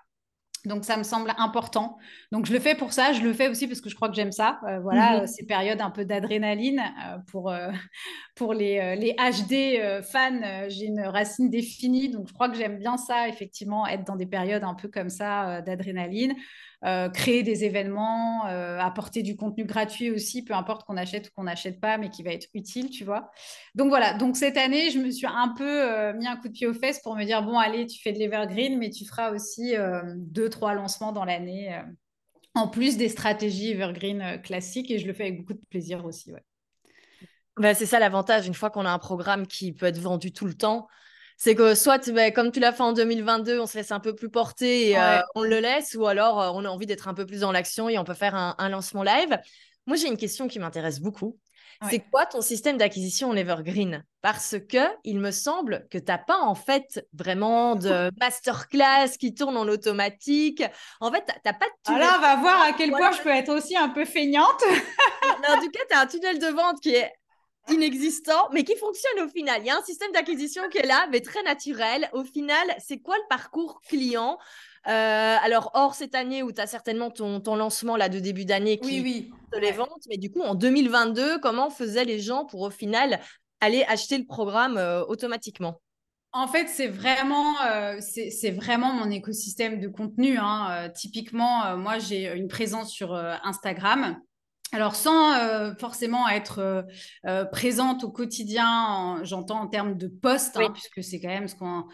Donc, ça me semble important. Donc, je le fais pour ça. Je le fais aussi parce que je crois que j'aime ça. Euh, voilà, mhm. ces périodes un peu d'adrénaline. pour, pour les, les HD fans, j'ai une racine définie. Donc, je crois que j'aime bien ça, effectivement, être dans des périodes un peu comme ça d'adrénaline. Euh, créer des événements, euh, apporter du contenu gratuit aussi, peu importe qu'on achète ou qu'on n'achète pas, mais qui va être utile, tu vois. Donc voilà, donc cette année, je me suis un peu euh, mis un coup de pied aux fesses pour me dire, bon, allez, tu fais de l'Evergreen, mais tu feras aussi deux, trois lancements dans l'année, en plus des stratégies Evergreen classiques, et je le fais avec beaucoup de plaisir aussi, ouais. Bah, c'est ça l'avantage, une fois qu'on a un programme qui peut être vendu tout le temps, c'est que soit, bah, comme tu l'as fait en 2022, on se laisse un peu plus porter et euh, on le laisse, ou alors euh, on a envie d'être un peu plus dans l'action et on peut faire un, lancement live. Moi, j'ai une question qui m'intéresse beaucoup. C'est quoi ton système d'acquisition en Evergreen? Parce que il me semble que tu n'as pas en fait vraiment de masterclass qui tourne en automatique. En fait, tu n'as pas de tunnel. Alors, on va voir à quel point je peux être aussi un peu feignante. en tout cas, tu as un tunnel de vente qui est inexistant, mais qui fonctionne au final. Il y a un système d'acquisition qui est là, mais très naturel. Au final, c'est quoi le parcours client? Euh, alors, hors cette année où tu as certainement ton, ton, lancement là, de début d'année qui oui, oui. les ventes, mais du coup, en 2022, comment faisaient les gens pour au final aller acheter le programme euh, automatiquement? En fait, c'est vraiment, euh, c'est vraiment mon écosystème de contenu. Hein. typiquement, moi, j'ai une présence sur Instagram. Alors, sans euh, forcément être euh, euh, présente au quotidien, j'entends en termes de poste, hein, puisque c'est quand même ce qu'on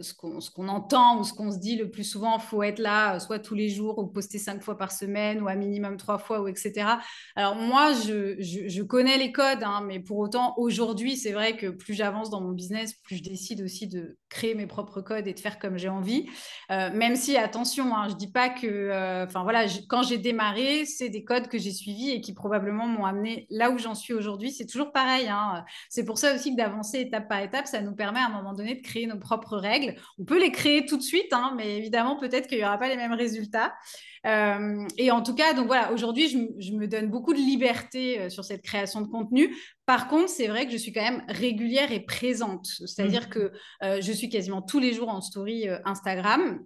ce qu'on entend ou ce qu'on se dit le plus souvent, faut être là soit tous les jours ou poster cinq fois par semaine ou à minimum trois fois ou etc. Alors moi, je, je, connais les codes, hein, mais pour autant, aujourd'hui, c'est vrai que plus j'avance dans mon business, plus je décide aussi de créer mes propres codes et de faire comme j'ai envie. même si, attention, hein, je dis pas que, enfin voilà, quand j'ai démarré, c'est des codes que j'ai suivis et qui probablement m'ont amené là où j'en suis aujourd'hui. C'est toujours pareil. Hein. C'est pour ça aussi que d'avancer étape par étape, ça nous permet à un moment donné de créer nos propres règles. On peut les créer tout de suite, hein, mais évidemment, peut-être qu'il n'y aura pas les mêmes résultats. Euh, et en tout cas, donc voilà, aujourd'hui, je, me donne beaucoup de liberté euh, sur cette création de contenu. Par contre, c'est vrai que je suis quand même régulière et présente. C'est-à-dire mmh. que euh, je suis quasiment tous les jours en story Instagram.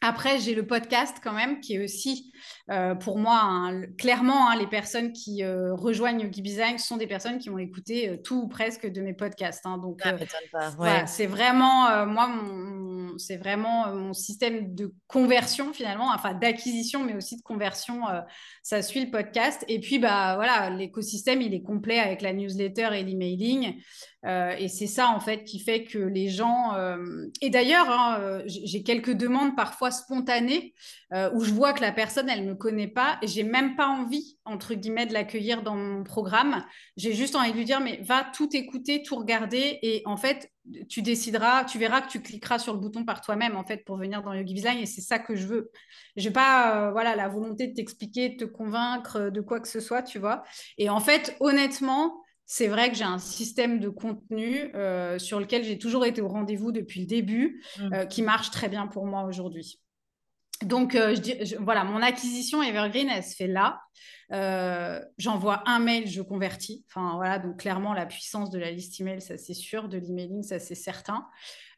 Après, j'ai le podcast quand même, qui est aussi euh, pour moi, clairement, hein, les personnes qui euh, rejoignent Yogi Design sont des personnes qui ont écouté euh, tout ou presque de mes podcasts. Hein. donc, c'est vraiment, moi, c'est vraiment mon système de conversion finalement, enfin d'acquisition, mais aussi de conversion. ça suit le podcast. Et puis, bah voilà, l'écosystème, il est complet avec la newsletter et l'emailing. Et c'est ça, en fait, qui fait que les gens... Et d'ailleurs, hein, j'ai quelques demandes parfois spontanées où je vois que la personne, elle ne me connaît pas et j'ai même pas envie, entre guillemets, de l'accueillir dans mon programme. J'ai juste envie de lui dire, mais va tout écouter, tout regarder et en fait, tu décideras, tu verras que tu cliqueras sur le bouton par toi-même, en fait, pour venir dans Yogi Design et c'est ça que je veux. Je n'ai pas voilà, la volonté de t'expliquer, de te convaincre de quoi que ce soit, tu vois. Et en fait, honnêtement, c'est vrai que j'ai un système de contenu euh, sur lequel j'ai toujours été au rendez-vous depuis le début, mmh. euh, qui marche très bien pour moi aujourd'hui. Donc, euh, je voilà, mon acquisition Evergreen, elle se fait là. J'envoie un mail, je convertis. Enfin, voilà, donc clairement, la puissance de la liste email, ça c'est sûr, de l'emailing, ça c'est certain.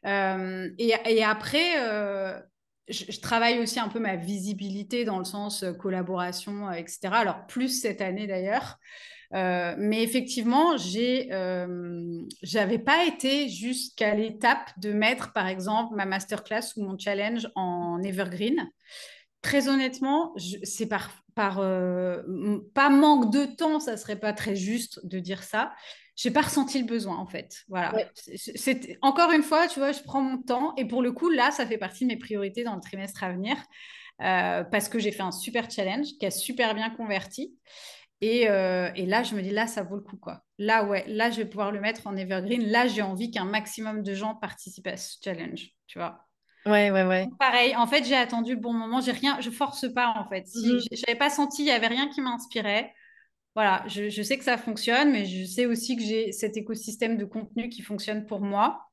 Et, et, après, je, travaille aussi un peu ma visibilité dans le sens collaboration, etc. Alors, plus cette année d'ailleurs. Euh, mais effectivement, j'ai, euh, j'avais pas été jusqu'à l'étape de mettre, par exemple, ma masterclass ou mon challenge en evergreen. Très honnêtement, c'est par, par euh, pas manque de temps, ça serait pas très juste de dire ça. J'ai pas ressenti le besoin en fait. Voilà. C'est encore une fois, tu vois, je prends mon temps et pour le coup là, ça fait partie de mes priorités dans le trimestre à venir parce que j'ai fait un super challenge qui a super bien converti. Euh, et, là, je me dis, là, ça vaut le coup, quoi. Là, ouais, là, je vais pouvoir le mettre en evergreen. Là, j'ai envie qu'un maximum de gens participent à ce challenge, tu vois. Ouais, ouais, ouais. pareil, en fait, j'ai attendu le bon moment. J'ai rien, je force pas, en fait. Si je n'avais pas senti, il y avait rien qui m'inspirait. Voilà, je, je, sais que ça fonctionne, mais je sais aussi que j'ai cet écosystème de contenu qui fonctionne pour moi.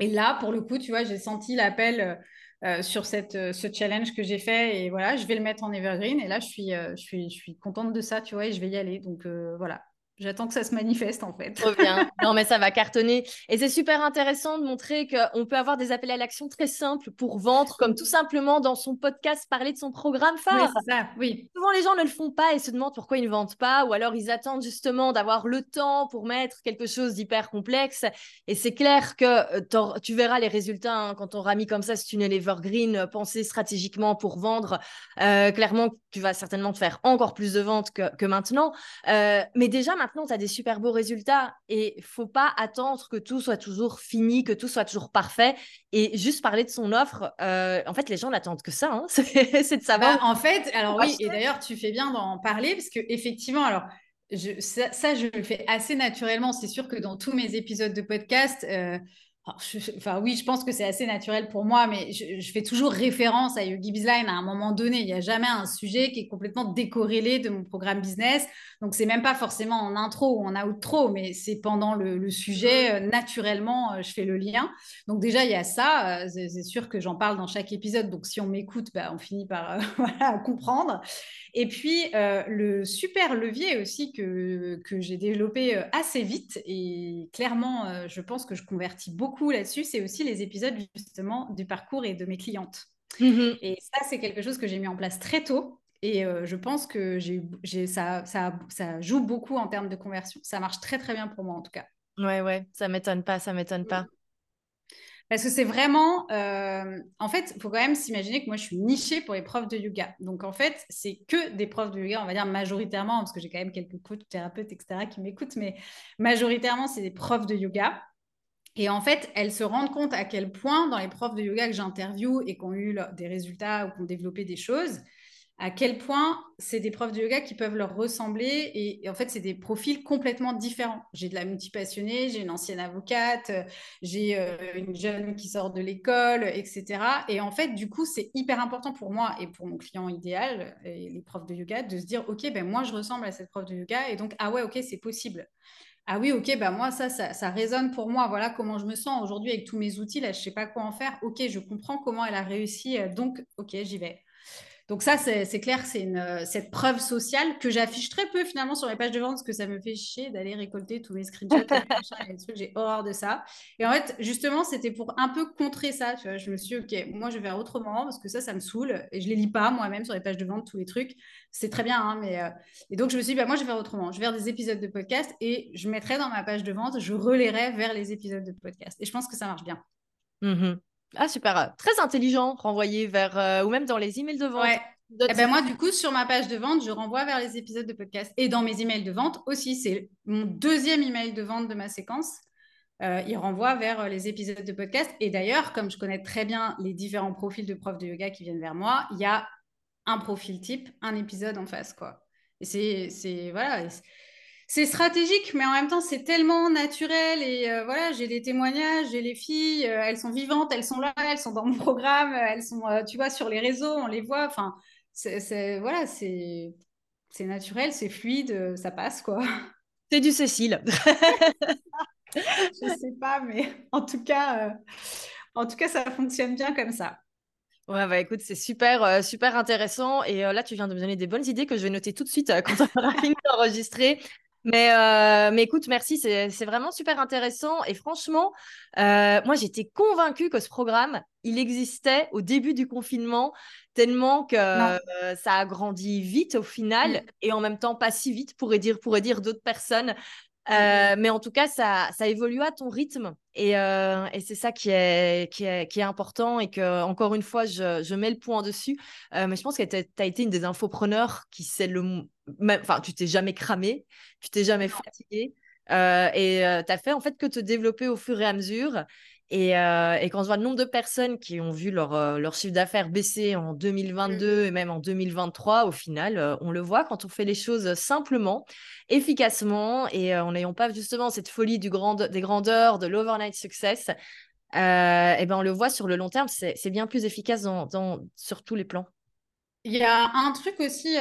Et là, pour le coup, tu vois, j'ai senti l'appel euh, sur cette, euh, ce challenge que j'ai fait. Et voilà, je vais le mettre en evergreen. Et là, je suis, euh, je suis, je suis contente de ça, tu vois, et je vais y aller. Donc voilà, J'attends que ça se manifeste en fait. Trop bien. Non, mais ça va cartonner. Et c'est super intéressant de montrer qu'on peut avoir des appels à l'action très simples pour vendre, comme tout simplement dans son podcast parler de son programme phare. Oui, ça, oui. Souvent, les gens ne le font pas et se demandent pourquoi ils ne vendent pas, ou alors ils attendent justement d'avoir le temps pour mettre quelque chose d'hyper complexe. Et c'est clair que euh, tu verras les résultats hein, quand on aura mis comme ça ce tunnel evergreen, euh, pensé stratégiquement pour vendre. Euh, clairement, tu vas certainement te faire encore plus de ventes que, que maintenant. mais déjà, maintenant, tu as des super beaux résultats et faut pas attendre que tout soit toujours fini, que tout soit toujours parfait. Et juste parler de son offre, euh, en fait, les gens n'attendent que ça, hein. c'est de savoir. Bah, en fait, alors oui, et d'ailleurs, tu fais bien d'en parler parce que effectivement, alors. Je, ça, je le fais assez naturellement. C'est sûr que dans tous mes épisodes de podcast, euh, enfin oui, je pense que c'est assez naturel pour moi, mais je, fais toujours référence à Yogi Bizline à un moment donné. Il n'y a jamais un sujet qui est complètement décorrélé de mon programme business. Donc c'est même pas forcément en intro ou en outro, mais c'est pendant le, sujet euh, naturellement, euh, je fais le lien. Donc déjà il y a ça. Euh, c'est sûr que j'en parle dans chaque épisode. Donc si on m'écoute, bah, on finit par comprendre. Et puis le super levier aussi que, que j'ai développé assez vite et clairement, je pense que je convertis beaucoup là-dessus, c'est aussi les épisodes justement du parcours et de mes clientes. Mm-hmm. Et ça, c'est quelque chose que j'ai mis en place très tôt. Et euh, je pense que ça, ça, ça, joue beaucoup en termes de conversion. Ça marche très, très bien pour moi, en tout cas. Ouais, ouais, ça m'étonne pas, ça m'étonne pas. Parce que c'est vraiment, euh, en fait, il faut quand même s'imaginer que moi, je suis nichée pour les profs de yoga. Donc, en fait, c'est que des profs de yoga, on va dire majoritairement, parce que j'ai quand même quelques coachs, thérapeutes, etc., qui m'écoutent, mais majoritairement, c'est des profs de yoga. Et en fait, elles se rendent compte à quel point, dans les profs de yoga que j'interviewe et qui ont eu des résultats ou qui ont développé des choses, à quel point c'est des profs de yoga qui peuvent leur ressembler. Et, en fait, c'est des profils complètement différents. J'ai de la multipassionnée, j'ai une ancienne avocate, j'ai euh, une jeune qui sort de l'école, etc. Et en fait, du coup, c'est hyper important pour moi et pour mon client idéal, et les profs de yoga, de se dire, OK, ben moi, je ressemble à cette prof de yoga. Et donc, ah ouais, OK, c'est possible ah oui, ok, bah moi, ça, ça, résonne pour moi. Voilà comment je me sens aujourd'hui avec tous mes outils. Là, je ne sais pas quoi en faire. Ok, je comprends comment elle a réussi. Euh, donc, ok, j'y vais. Donc ça, c'est clair, c'est euh, cette preuve sociale que j'affiche très peu finalement sur les pages de vente parce que ça me fait chier d'aller récolter tous mes screenshots J'ai horreur de ça. Et en fait, justement, c'était pour un peu contrer ça. Tu vois, je me suis dit, OK, moi, je vais faire autrement parce que ça, ça me saoule et je les lis pas moi-même sur les pages de vente, tous les trucs. C'est très bien, hein, mais... Euh, et donc, je me suis dit, bah, moi, je vais faire autrement. Je vais faire des épisodes de podcast et je mettrai dans ma page de vente, je relayerai vers les épisodes de podcast. Et je pense que ça marche bien. Mmh ah, super. Euh, très intelligent, renvoyer vers, euh, ou même dans les emails de vente. Ouais. Eh ben moi, du coup, sur ma page de vente, je renvoie vers les épisodes de podcast. Et dans mes emails de vente aussi, c'est mon deuxième email de vente de ma séquence. Euh, il renvoie vers les épisodes de podcast. Et d'ailleurs, comme je connais très bien les différents profils de profs de yoga qui viennent vers moi, il y a un profil type, un épisode en face, quoi. Et c'est, voilà, c'est stratégique, mais en même temps, c'est tellement naturel. Et euh, voilà, j'ai des témoignages, j'ai les filles, euh, elles sont vivantes, elles sont là, elles sont dans mon programme, elles sont, euh, tu vois, sur les réseaux, on les voit. Enfin, c'est voilà, c'est naturel, c'est fluide, ça passe, quoi. C'est du Cécile. je sais pas, mais en tout cas, en tout cas, ça fonctionne bien comme ça. Ouais, bah écoute, c'est super, super intéressant. Et là, tu viens de me donner des bonnes idées que je vais noter tout de suite quand on aura fini d'enregistrer. Mais, mais écoute, merci, c'est vraiment super intéressant. Et franchement, moi, j'étais convaincue que ce programme, il existait au début du confinement, tellement que ça a grandi vite au final, mmh. et en même temps pas si vite, pourrait dire, pourrait dire d'autres personnes. Euh, mais en tout cas, ça, ça évolue à ton rythme et, euh, et c'est ça qui est, qui, est, qui est important et que, encore une fois, je, je mets le point dessus. Euh, mais je pense que tu as été une des infopreneurs qui sait le. Enfin, tu t'es jamais cramé, tu t'es jamais fatigué et tu as fait en fait que te développer au fur et à mesure. Et, euh, et, quand je vois le nombre de personnes qui ont vu leur, euh, leur chiffre d'affaires baisser en 2022 mmh et même en 2023, au final, euh, on le voit quand on fait les choses simplement, efficacement et en n'ayant pas justement cette folie du grand, des grandeurs, de l'overnight success, et ben on le voit sur le long terme, c'est bien plus efficace dans, dans, sur tous les plans. Il y a un truc aussi,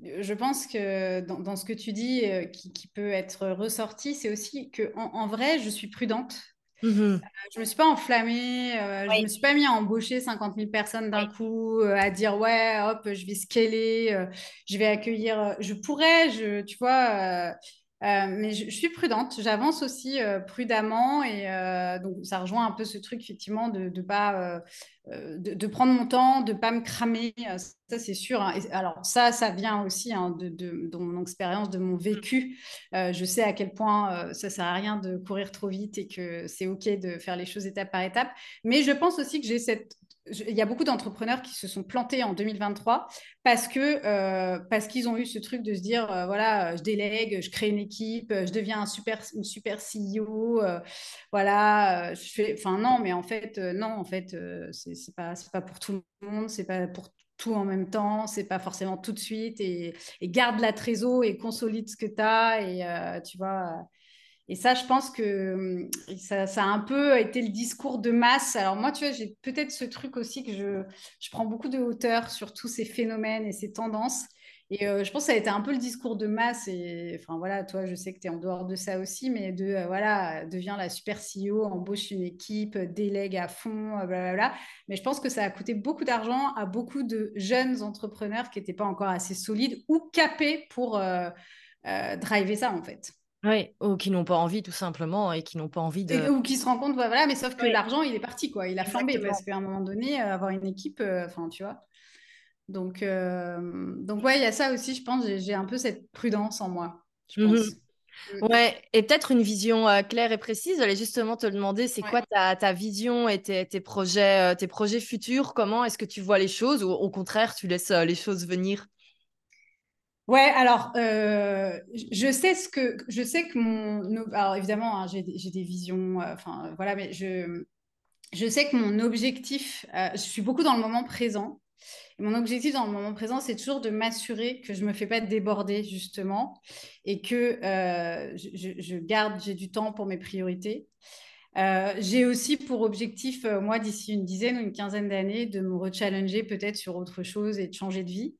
je pense que dans, dans, ce que tu dis, qui, qui, peut être ressorti, c'est aussi que en, en vrai, je suis prudente. Mmh euh, je me suis pas enflammée, euh, je me suis pas mis à embaucher 50 000 personnes d'un coup, euh, à dire ouais, hop, je vais scaler, je vais accueillir. Je pourrais, je, tu vois, euh, mais je, suis prudente, j'avance aussi euh, prudemment et euh, donc ça rejoint un peu ce truc effectivement de, de pas de, prendre mon temps, de pas me cramer, ça c'est sûr. Hein. alors ça, ça vient aussi hein, de, de, mon expérience, de mon vécu. je sais à quel point ça sert à rien de courir trop vite et que c'est ok de faire les choses étape par étape. Mais je pense aussi que j'ai cette il y a beaucoup d'entrepreneurs qui se sont plantés en 2023 parce que euh, parce qu'ils ont eu ce truc de se dire euh, voilà je délègue je crée une équipe je deviens un super une super CEO euh, voilà je fais enfin non mais en fait non en fait c'est pas pas pour tout le monde c'est pas pour tout en même temps c'est pas forcément tout de suite et, et garde la trésor et consolide ce que tu as et tu vois et ça, je pense que hum, ça, a un peu été le discours de masse. Alors moi, tu vois, j'ai peut-être ce truc aussi que je, je, prends beaucoup de hauteur sur tous ces phénomènes et ces tendances. Et euh, je pense que ça a été un peu le discours de masse. Et enfin voilà, toi, je sais que tu es en dehors de ça aussi, mais de euh, voilà, deviens la super CEO, embauche une équipe, délègue à fond, euh, blablabla. Mais je pense que ça a coûté beaucoup d'argent à beaucoup de jeunes entrepreneurs qui n'étaient pas encore assez solides ou capés pour driver ça en fait. Oui, ou qui n'ont pas envie tout simplement et qui n'ont pas envie de... ou qui se rendent compte, voilà, mais sauf que l'argent, il est parti, quoi. Il a flambé parce qu'à un moment donné, euh, avoir une équipe, euh, enfin, tu vois. Donc, euh, donc ouais, il y a ça aussi, je pense, j'ai un peu cette prudence en moi, je mmh pense. Mmh. Ouais, et peut-être une vision claire et précise. J'allais justement te demander, c'est quoi ta, ta, vision et tes, tes projets, tes projets futurs? Comment est-ce que tu vois les choses? Ou au contraire, tu laisses les choses venir? Ouais, alors euh, je sais ce que je sais que mon alors évidemment hein, j'ai des visions euh, enfin voilà mais je je sais que mon objectif euh, je suis beaucoup dans le moment présent et mon objectif dans le moment présent c'est toujours de m'assurer que je me fais pas déborder justement et que je, garde j'ai du temps pour mes priorités j'ai aussi pour objectif, moi, d'ici une dizaine ou une quinzaine d'années, de me rechallenger peut-être sur autre chose et de changer de vie.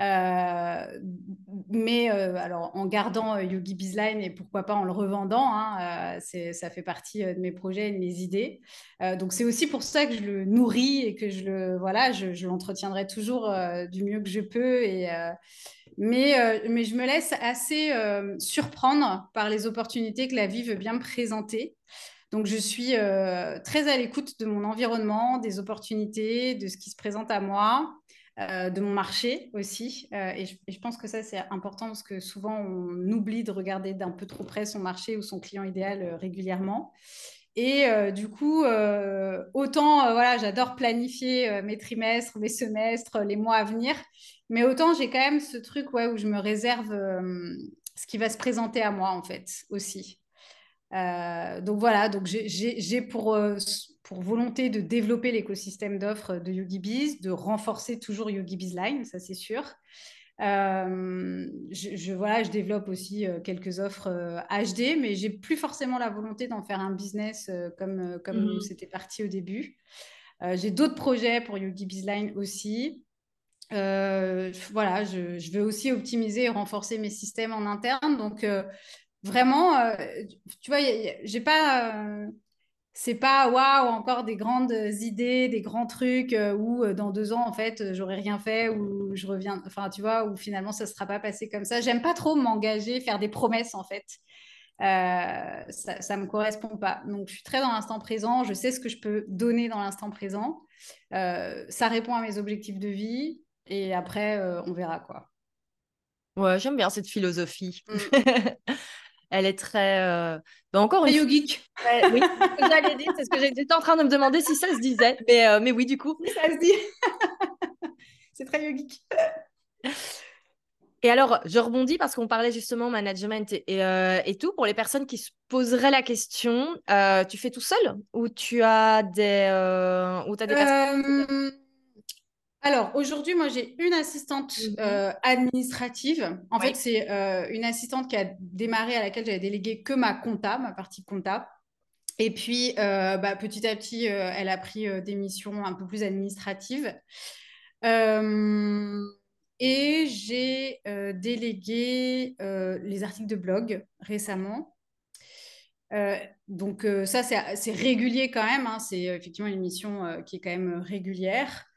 Euh, mais euh, alors en gardant euh, Yogi Bizline et pourquoi pas en le revendant, hein, ça fait partie de mes projets et de mes idées. donc c'est aussi pour ça que je le nourris et que je le voilà, je, l'entretiendrai toujours du mieux que je peux mais, mais je me laisse assez surprendre par les opportunités que la vie veut bien me présenter. Donc, je suis très à l'écoute de mon environnement, des opportunités, de ce qui se présente à moi. Euh, de mon marché aussi. Euh, et, je, pense que ça, c'est important parce que souvent, on oublie de regarder d'un peu trop près son marché ou son client idéal euh, régulièrement. Et du coup, autant, voilà, j'adore planifier mes trimestres, mes semestres, les mois à venir, mais autant j'ai quand même ce truc ouais, où je me réserve ce qui va se présenter à moi, en fait, aussi. donc voilà, donc j'ai pour pour volonté de développer l'écosystème d'offres de YogiBiz, de renforcer toujours YogiBiz Line, ça c'est sûr. Euh, je, voilà, je développe aussi euh, quelques offres HD, euh, mais j'ai plus forcément la volonté d'en faire un business comme, comme mhm. c'était parti au début. j'ai d'autres projets pour YogiBiz Line aussi. voilà, je, je, veux aussi optimiser et renforcer mes systèmes en interne. Donc, vraiment, tu vois, j'ai pas c'est pas waouh encore des grandes idées, des grands trucs euh, où euh, dans deux ans en fait j'aurais rien fait ou je reviens, enfin tu vois, où finalement ça ne sera pas passé comme ça. J'aime pas trop m'engager, faire des promesses en fait. Euh, ça, ne me correspond pas. Donc je suis très dans l'instant présent. Je sais ce que je peux donner dans l'instant présent. ça répond à mes objectifs de vie et après on verra quoi. Ouais, j'aime bien cette philosophie. Mm. Elle est très. Euh... Bah encore une yogique. oui, j'allais dire, c'est ce que j'étais en train de me demander si ça se disait. Mais, euh, mais oui, du coup. Ça se dit. c'est très yogique. Et alors, je rebondis parce qu'on parlait justement management et, et, euh, et, tout. Pour les personnes qui se poseraient la question, euh, tu fais tout seul ou tu as des, ou as des personnes alors aujourd'hui, moi j'ai une assistante mhm. euh, administrative. En fait, c'est euh, une assistante qui a démarré à laquelle j'avais délégué que ma compta, ma partie compta. Et puis euh, bah, petit à petit, elle a pris des missions un peu plus administratives. et j'ai délégué les articles de blog récemment. donc ça, c'est régulier quand même. Hein. C'est effectivement une mission qui est quand même régulière.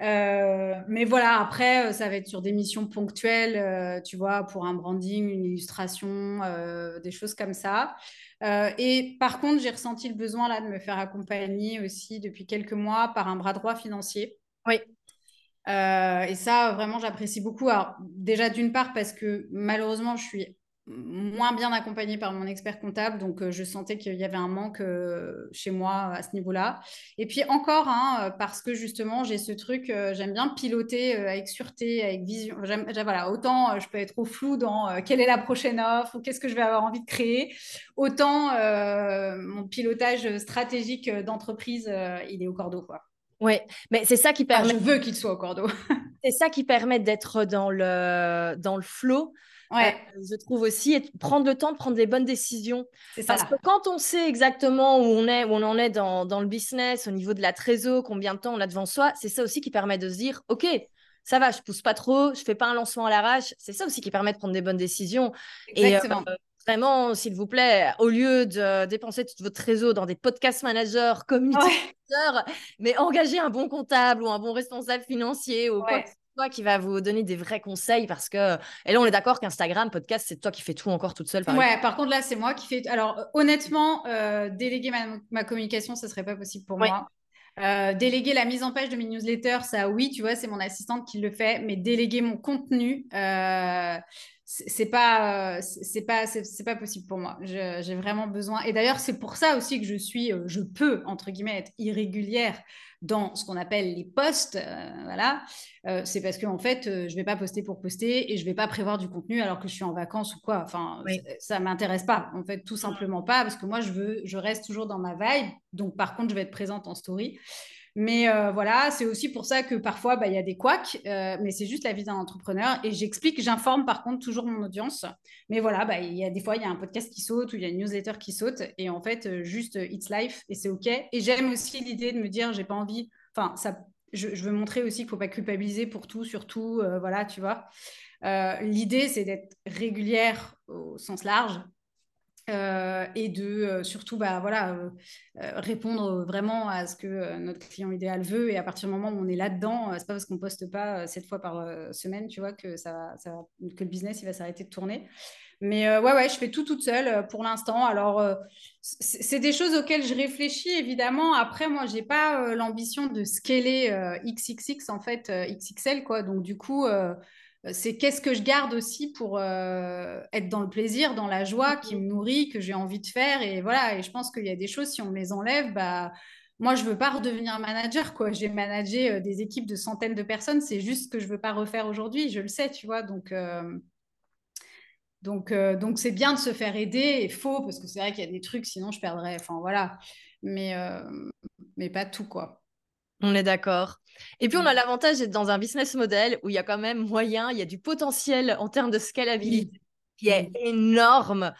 Euh, mais voilà, après, euh, ça va être sur des missions ponctuelles, euh, tu vois, pour un branding, une illustration, des choses comme ça. et par contre, j'ai ressenti le besoin là de me faire accompagner aussi depuis quelques mois par un bras droit financier. Oui. et ça, vraiment, j'apprécie beaucoup. Alors, déjà, d'une part, parce que malheureusement, je suis moins bien accompagnée par mon expert comptable, donc euh, je sentais qu'il y avait un manque euh, chez moi à ce niveau-là. Et puis encore, hein, parce que justement, j'ai ce truc, euh, j'aime bien piloter avec sûreté, avec vision. voilà, autant je peux être au flou dans quelle est la prochaine offre ou qu'est-ce que je vais avoir envie de créer, autant mon pilotage stratégique d'entreprise, il est au cordeau, quoi. Oui, mais c'est ça qui permet. je veux qu'il soit au cordeau. c'est ça qui permet d'être dans le dans le flow Ouais. Euh, je trouve aussi, et prendre le temps de prendre des bonnes décisions. Parce que quand on sait exactement où on est, où on en est dans, dans le business, au niveau de la trésor, combien de temps on a devant soi, c'est ça aussi qui permet de se dire, OK, ça va, je pousse pas trop, je fais pas un lancement à l'arrache. C'est ça aussi qui permet de prendre des bonnes décisions. Exactement. Et euh, vraiment, s'il vous plaît, au lieu de dépenser tout votre réseau dans des podcast managers, community managers, mais engagez un bon comptable ou un bon responsable financier ou quoi toi qui va vous donner des vrais conseils parce que et là on est d'accord qu'Instagram podcast c'est toi qui fais tout encore toute seule par ouais par contre là c'est moi qui fais alors euh, honnêtement euh, déléguer ma, communication ce serait pas possible pour moi. Euh, déléguer la mise en page de mes newsletters, ça oui, tu vois, c'est mon assistante qui le fait, mais déléguer mon contenu, c'est pas c'est pas c'est pas possible pour moi. J'ai vraiment besoin. Et d'ailleurs c'est pour ça aussi que je suis je peux entre guillemets être irrégulière dans ce qu'on appelle les posts, euh, voilà, euh, c'est parce que en fait, euh, je vais pas poster pour poster et je vais pas prévoir du contenu alors que je suis en vacances ou quoi. Enfin, ça m'intéresse pas, en fait, tout simplement pas, parce que moi, je veux, je reste toujours dans ma vibe. Donc, par contre, je vais être présente en story. Mais euh, voilà, c'est aussi pour ça que parfois, bah, il y a des couacs, euh, mais c'est juste la vie d'un entrepreneur. Et j'explique, j'informe par contre toujours mon audience. Mais voilà, bah, y a des fois, il y a un podcast qui saute ou il y a une newsletter qui saute. Et en fait, euh, juste it's life et c'est OK. Et j'aime aussi l'idée de me dire, j'ai pas envie, enfin, ça, je, veux montrer aussi qu'il faut pas culpabiliser pour tout, surtout, voilà, tu vois. l'idée, c'est d'être régulière au sens large euh, et de euh, surtout bah, voilà, euh, répondre vraiment à ce que notre client idéal veut. Et à partir du moment où on est là-dedans, c'est pas parce qu'on poste pas sept fois par semaine, tu vois, que, ça, que le business il va s'arrêter de tourner. Mais ouais, ouais, je fais tout toute seule pour l'instant. Alors, c'est des choses auxquelles je réfléchis, évidemment. Après, moi, j'ai pas l'ambition de scaler XXX, en fait, XXL, quoi. Donc, du coup, c'est qu'est-ce que je garde aussi pour euh, être dans le plaisir, dans la joie qui me nourrit, que j'ai envie de faire. Et voilà, et je pense qu'il y a des choses, si on me les enlève, bah, moi, je veux pas redevenir manager, quoi. J'ai managé euh, des équipes de centaines de personnes, c'est juste que je veux pas refaire aujourd'hui, je le sais, tu vois. Donc, euh, donc, donc c'est bien de se faire aider, et faux, parce que c'est vrai qu'il y a des trucs, sinon je perdrais, enfin voilà. Mais, mais pas tout, quoi. On est d'accord. Et puis, on a mm. l'avantage d'être dans un business model où il y a quand même moyen, il y a du potentiel en termes de scalabilité qui est mm. énorme.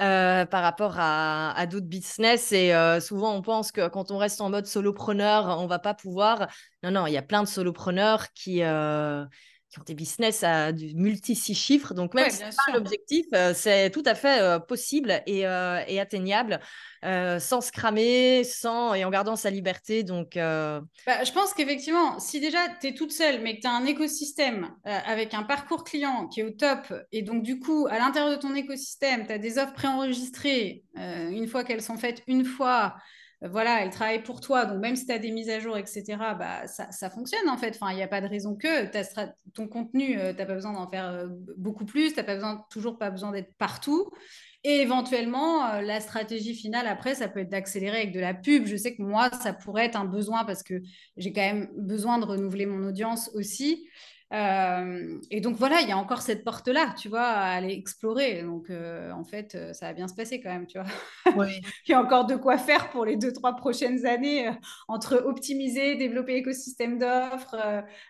Euh, par rapport à, d'autres business. Et euh, souvent, on pense que quand on reste en mode solopreneur, on va pas pouvoir. Non, non, il y a plein de solopreneurs qui, euh, qui ont des business à du multi-six chiffres. Donc, même Ouais, si c'est l'objectif, euh, c'est tout à fait euh, possible et, euh, et atteignable sans se cramer, sans, et en gardant sa liberté. Donc, Bah, je pense qu'effectivement, si déjà tu es toute seule, mais que tu as un écosystème avec un parcours client qui est au top, et donc du coup, à l'intérieur de ton écosystème, tu as des offres préenregistrées, une fois qu'elles sont faites une fois, voilà, elles travaillent pour toi, donc même si tu as des mises à jour, etc., bah, ça, ça fonctionne en fait. Enfin, il n'y a pas de raison que ton contenu, tu n'as pas besoin d'en faire euh, beaucoup plus, tu n'as pas besoin, toujours pas besoin d'être partout. Et éventuellement, euh, la stratégie finale après, ça peut être d'accélérer avec de la pub. Je sais que moi, ça pourrait être un besoin parce que j'ai quand même besoin de renouveler mon audience aussi. Euh, et donc voilà, il y a encore cette porte-là, tu vois, à aller explorer. Donc euh, en fait, euh, ça va bien se passer quand même, tu vois. il y a encore de quoi faire pour les deux, trois prochaines années euh, entre optimiser, développer l'écosystème d'offres,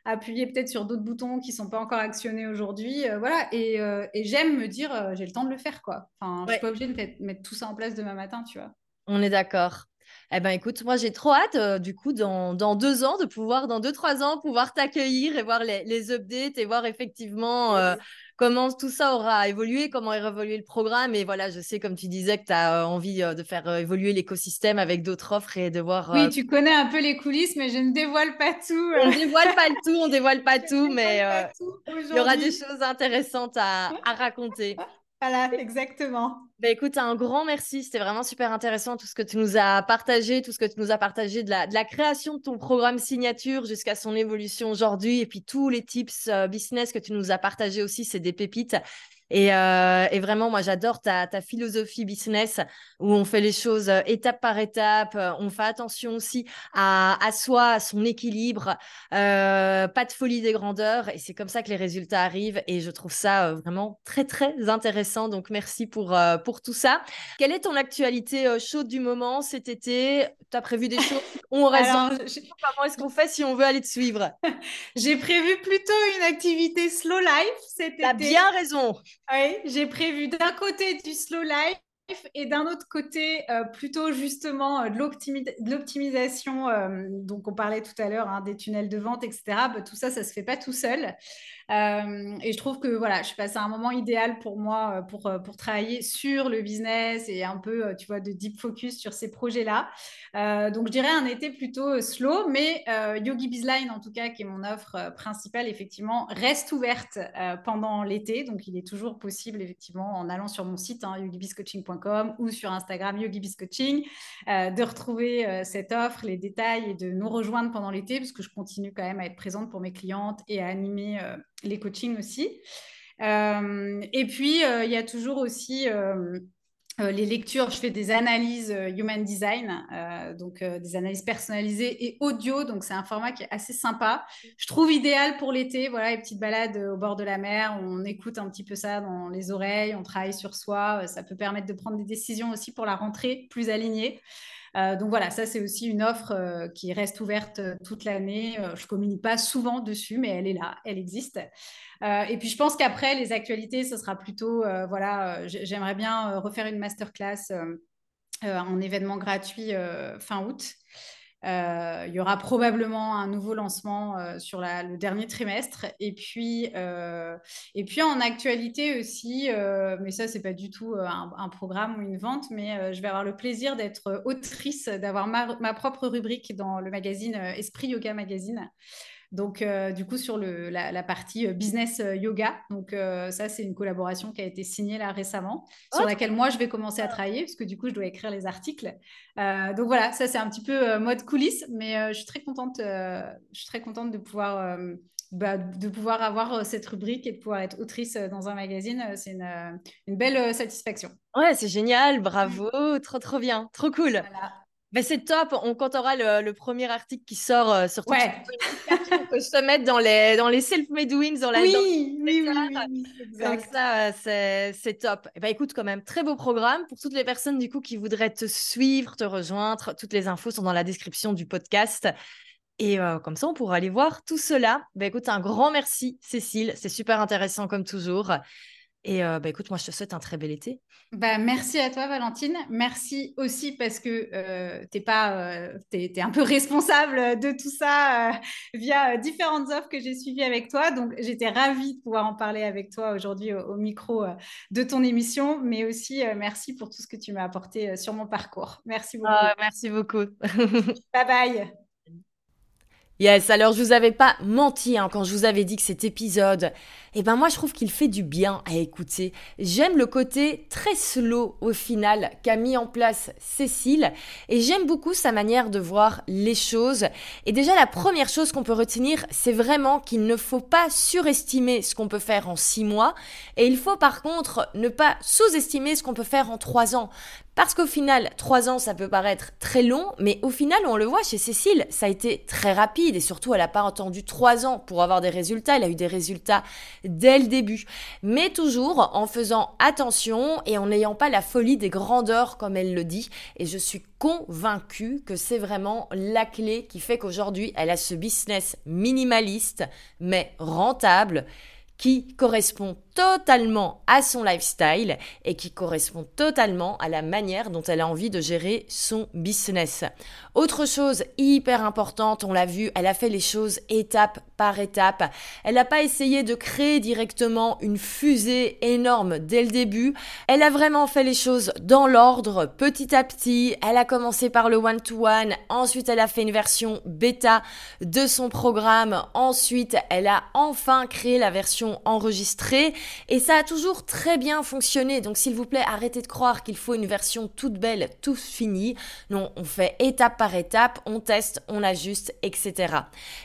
appuyer peut-être sur d'autres boutons qui sont pas encore actionnés aujourd'hui. voilà. Et, et j'aime me dire, j'ai le temps de le faire, quoi. Enfin, je Ouais. suis pas obligée de mettre tout ça en place demain matin, tu vois. on est d'accord. Eh ben écoute, moi j'ai trop hâte, euh, du coup, dans, dans deux ans, de pouvoir, dans deux, trois ans, pouvoir t'accueillir et voir les, les updates et voir effectivement euh, comment tout ça aura évolué, comment aura évolué le programme. Et voilà, je sais, comme tu disais, que tu as envie euh, de faire évoluer l'écosystème avec d'autres offres et de voir. Oui, tu connais un peu les coulisses, mais je ne dévoile pas tout. on dévoile pas le tout, on dévoile pas je tout, mais il y aura des choses intéressantes à, à raconter. Voilà, exactement. Bah, écoute, un grand merci. C'était vraiment super intéressant tout ce que tu nous as partagé, tout ce que tu nous as partagé de la, création de ton programme signature jusqu'à son évolution aujourd'hui et puis tous les tips euh, business que tu nous as partagé aussi, c'est des pépites. Et, euh, vraiment, moi, j'adore ta, philosophie business où on fait les choses euh, étape par étape. On fait attention aussi à, soi, à son équilibre, pas de folie des grandeurs. Et c'est comme ça que les résultats arrivent. Et je trouve ça vraiment très, très intéressant. Donc, merci pour, pour tout ça. Quelle est ton actualité euh, chaude du moment cet été? Tu as prévu des choses? On reste Alors, j'ai- Comment est-ce qu'on fait si on veut aller te suivre? J'ai prévu plutôt une activité slow life cet as été. bien raison. Oui, j'ai prévu d'un côté du slow life et d'un autre côté euh, plutôt justement euh, de l'optimi- de l'optimisation. euh, donc on parlait tout à l'heure hein, des tunnels de vente, etc. Bah, tout ça, ça se fait pas tout seul. Euh, et je trouve que voilà, je suis passée à un moment idéal pour moi euh, pour, euh, pour travailler sur le business et un peu, tu vois, de deep focus sur ces projets-là. Donc je dirais un été plutôt slow, mais euh, Yogi Bizline en tout cas, qui est mon offre principale, effectivement, reste ouverte pendant l'été. Donc il est toujours possible, effectivement, en allant sur mon site hein, yogibizcoaching.com ou sur Instagram yogibizcoaching, de retrouver cette offre, les détails et de nous rejoindre pendant l'été, parce que je continue quand même à être présente pour mes clientes et à animer les coachings aussi. Euh, et puis, euh, il y a toujours aussi euh, les lectures. Je fais des analyses human design, donc des analyses personnalisées et audio. Donc, c'est un format qui est assez sympa. Je trouve idéal pour l'été. Voilà, les petites balades au bord de la mer. On écoute un petit peu ça dans les oreilles, on travaille sur soi. Ça peut permettre de prendre des décisions aussi pour la rentrée plus alignées. Euh, donc voilà, ça c'est aussi une offre euh, qui reste ouverte euh, toute l'année. Je communique pas souvent dessus, mais elle est là, elle existe. Et puis je pense qu'après les actualités, ce sera plutôt, voilà, j'aimerais bien refaire une masterclass euh, en événement gratuit fin août. Euh, il y aura probablement un nouveau lancement euh, sur le dernier trimestre. Et puis, euh, en actualité aussi, mais ça, c'est pas du tout un, programme ou une vente, mais je vais avoir le plaisir d'être autrice, d'avoir ma, propre rubrique dans le magazine Esprit Yoga Magazine. Donc, euh, du coup, sur le, la, la partie euh, business euh, yoga. Donc, euh, ça, c'est une collaboration qui a été signée là récemment, sur laquelle moi, je vais commencer à travailler, parce que du coup, je dois écrire les articles. Euh, donc, voilà, ça, c'est un petit peu mode coulisses, mais je suis très contente, je suis très contente de pouvoir, bah, de pouvoir avoir cette rubrique et de pouvoir être autrice dans un magazine. C'est une, une belle satisfaction. Ouais, c'est génial, bravo, trop trop bien, trop cool. Voilà. Ben, c'est top, on, auras le, le premier article qui sort euh, sur Ouais. on peut se mettre dans les, dans les self-made wins, dans la, dans- Oui, oui, oui, oui, exact. ça, euh, c'est, c'est top. Et ben, écoute, quand même, très beau programme. Pour toutes les personnes du coup qui voudraient te suivre, te rejoindre, toutes les infos sont dans la description du podcast. Et euh, comme ça, on pourra aller voir tout cela. Ben, écoute, un grand merci, Cécile. C'est super intéressant comme toujours. Et bah, écoute, moi, je te souhaite un très bel été. Bah, merci à toi, Valentine. Merci aussi parce que euh, tu es, pas, es, un peu responsable de tout ça via différentes offres que j'ai suivies avec toi. Donc, j'étais ravie de pouvoir en parler avec toi aujourd'hui au, micro de ton émission, mais aussi merci pour tout ce que tu m'as apporté sur mon parcours. Merci beaucoup. Ah, merci beaucoup. bye bye. Yes, alors je vous avais pas menti hein, quand je vous avais dit que cet épisode, eh ben moi je trouve qu'il fait du bien à écouter. J'aime le côté très slow au final qu'a mis en place Cécile et j'aime beaucoup sa manière de voir les choses. Et déjà la première chose qu'on peut retenir, c'est vraiment qu'il ne faut pas surestimer ce qu'on peut faire en six mois et il faut par contre ne pas sous-estimer ce qu'on peut faire en trois ans. Parce qu'au final, trois ans, ça peut paraître très long, mais au final, on le voit chez Cécile, ça a été très rapide et surtout, elle n'a pas entendu trois ans pour avoir des résultats. Elle a eu des résultats dès le début. Mais toujours en faisant attention et en n'ayant pas la folie des grandeurs, comme elle le dit. Et je suis convaincue que c'est vraiment la clé qui fait qu'aujourd'hui, elle a ce business minimaliste, mais rentable qui correspond totalement à son lifestyle et qui correspond totalement à la manière dont elle a envie de gérer son business. Autre chose hyper importante, on l'a vu, elle a fait les choses étape par étape. Elle n'a pas essayé de créer directement une fusée énorme dès le début. Elle a vraiment fait les choses dans l'ordre, petit à petit. Elle a commencé par le one-to-one, ensuite elle a fait une version bêta de son programme, ensuite elle a enfin créé la version enregistrée et ça a toujours très bien fonctionné. Donc s'il vous plaît, arrêtez de croire qu'il faut une version toute belle, tout fini. Non, on fait étape par étape, on teste, on ajuste, etc.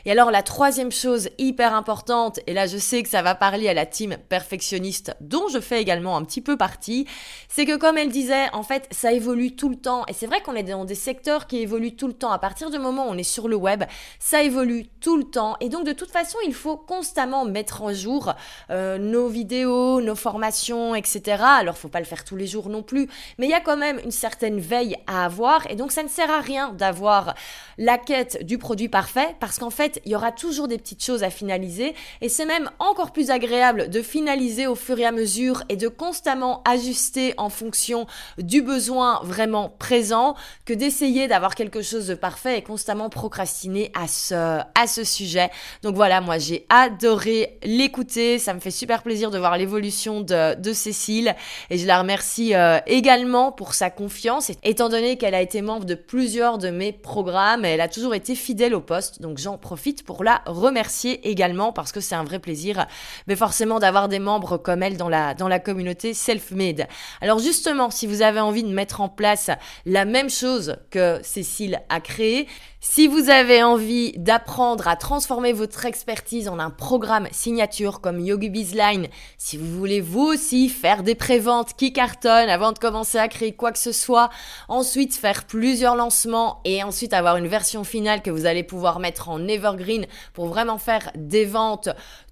Et alors la troisième chose hyper importante, et là je sais que ça va parler à la team perfectionniste dont je fais également un petit peu partie, c'est que comme elle disait, en fait, ça évolue tout le temps. Et c'est vrai qu'on est dans des secteurs qui évoluent tout le temps. À partir du moment où on est sur le web, ça évolue tout le temps. Et donc de toute façon, il faut constamment mettre en jour euh, nos vidéos nos formations, etc. Alors, faut pas le faire tous les jours non plus, mais il y a quand même une certaine veille à avoir, et donc ça ne sert à rien d'avoir la quête du produit parfait, parce qu'en fait, il y aura toujours des petites choses à finaliser, et c'est même encore plus agréable de finaliser au fur et à mesure et de constamment ajuster en fonction du besoin vraiment présent que d'essayer d'avoir quelque chose de parfait et constamment procrastiner à ce, à ce sujet. Donc voilà, moi j'ai adoré l'écouter, ça me fait super plaisir de l'évolution de, Cécile. Et je la remercie euh, également pour sa confiance, étant donné qu'elle a été membre de plusieurs de mes programmes, elle a toujours été fidèle au poste, donc j'en profite pour la remercier également parce que c'est un vrai plaisir, mais forcément d'avoir des membres comme elle dans la, dans la communauté self-made. Alors justement, si vous avez envie de mettre en place la même chose que Cécile a créé, si vous avez envie d'apprendre à transformer votre expertise en un programme signature comme Yogi Bizline, si vous voulez vous aussi faire des préventes qui cartonnent avant de commencer à créer quoi que ce soit, ensuite faire plusieurs lancements et ensuite avoir une version finale que vous allez pouvoir mettre en evergreen pour vraiment faire des ventes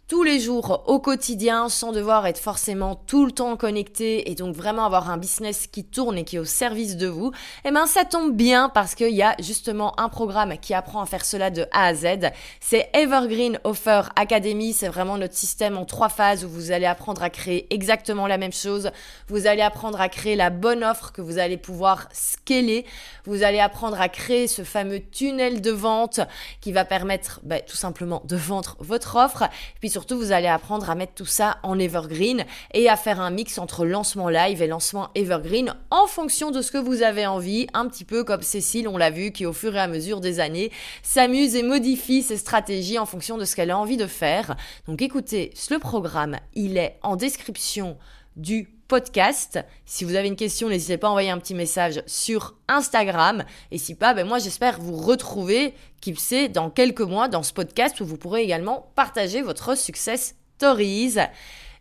tous les jours au quotidien sans devoir être forcément tout le temps connecté et donc vraiment avoir un business qui tourne et qui est au service de vous, eh ben ça tombe bien parce qu'il y a justement un programme qui apprend à faire cela de A à Z. C'est Evergreen Offer Academy. C'est vraiment notre système en trois phases où vous allez apprendre à créer exactement la même chose. Vous allez apprendre à créer la bonne offre que vous allez pouvoir scaler. Vous allez apprendre à créer ce fameux tunnel de vente qui va permettre bah, tout simplement de vendre votre offre. puis surtout, vous allez apprendre à mettre tout ça en evergreen et à faire un mix entre lancement live et lancement evergreen en fonction de ce que vous avez envie, un petit peu comme Cécile, on l'a vu, qui au fur et à mesure des années s'amuse et modifie ses stratégies en fonction de ce qu'elle a envie de faire. Donc écoutez, le programme, il est en description du podcast. Si vous avez une question, n'hésitez pas à envoyer un petit message sur Instagram. Et si pas, ben moi j'espère vous retrouver, sait, dans quelques mois dans ce podcast où vous pourrez également partager votre success stories.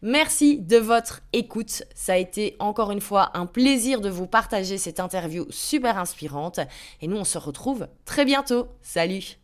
Merci de votre écoute. Ça a été encore une fois un plaisir de vous partager cette interview super inspirante. Et nous, on se retrouve très bientôt. Salut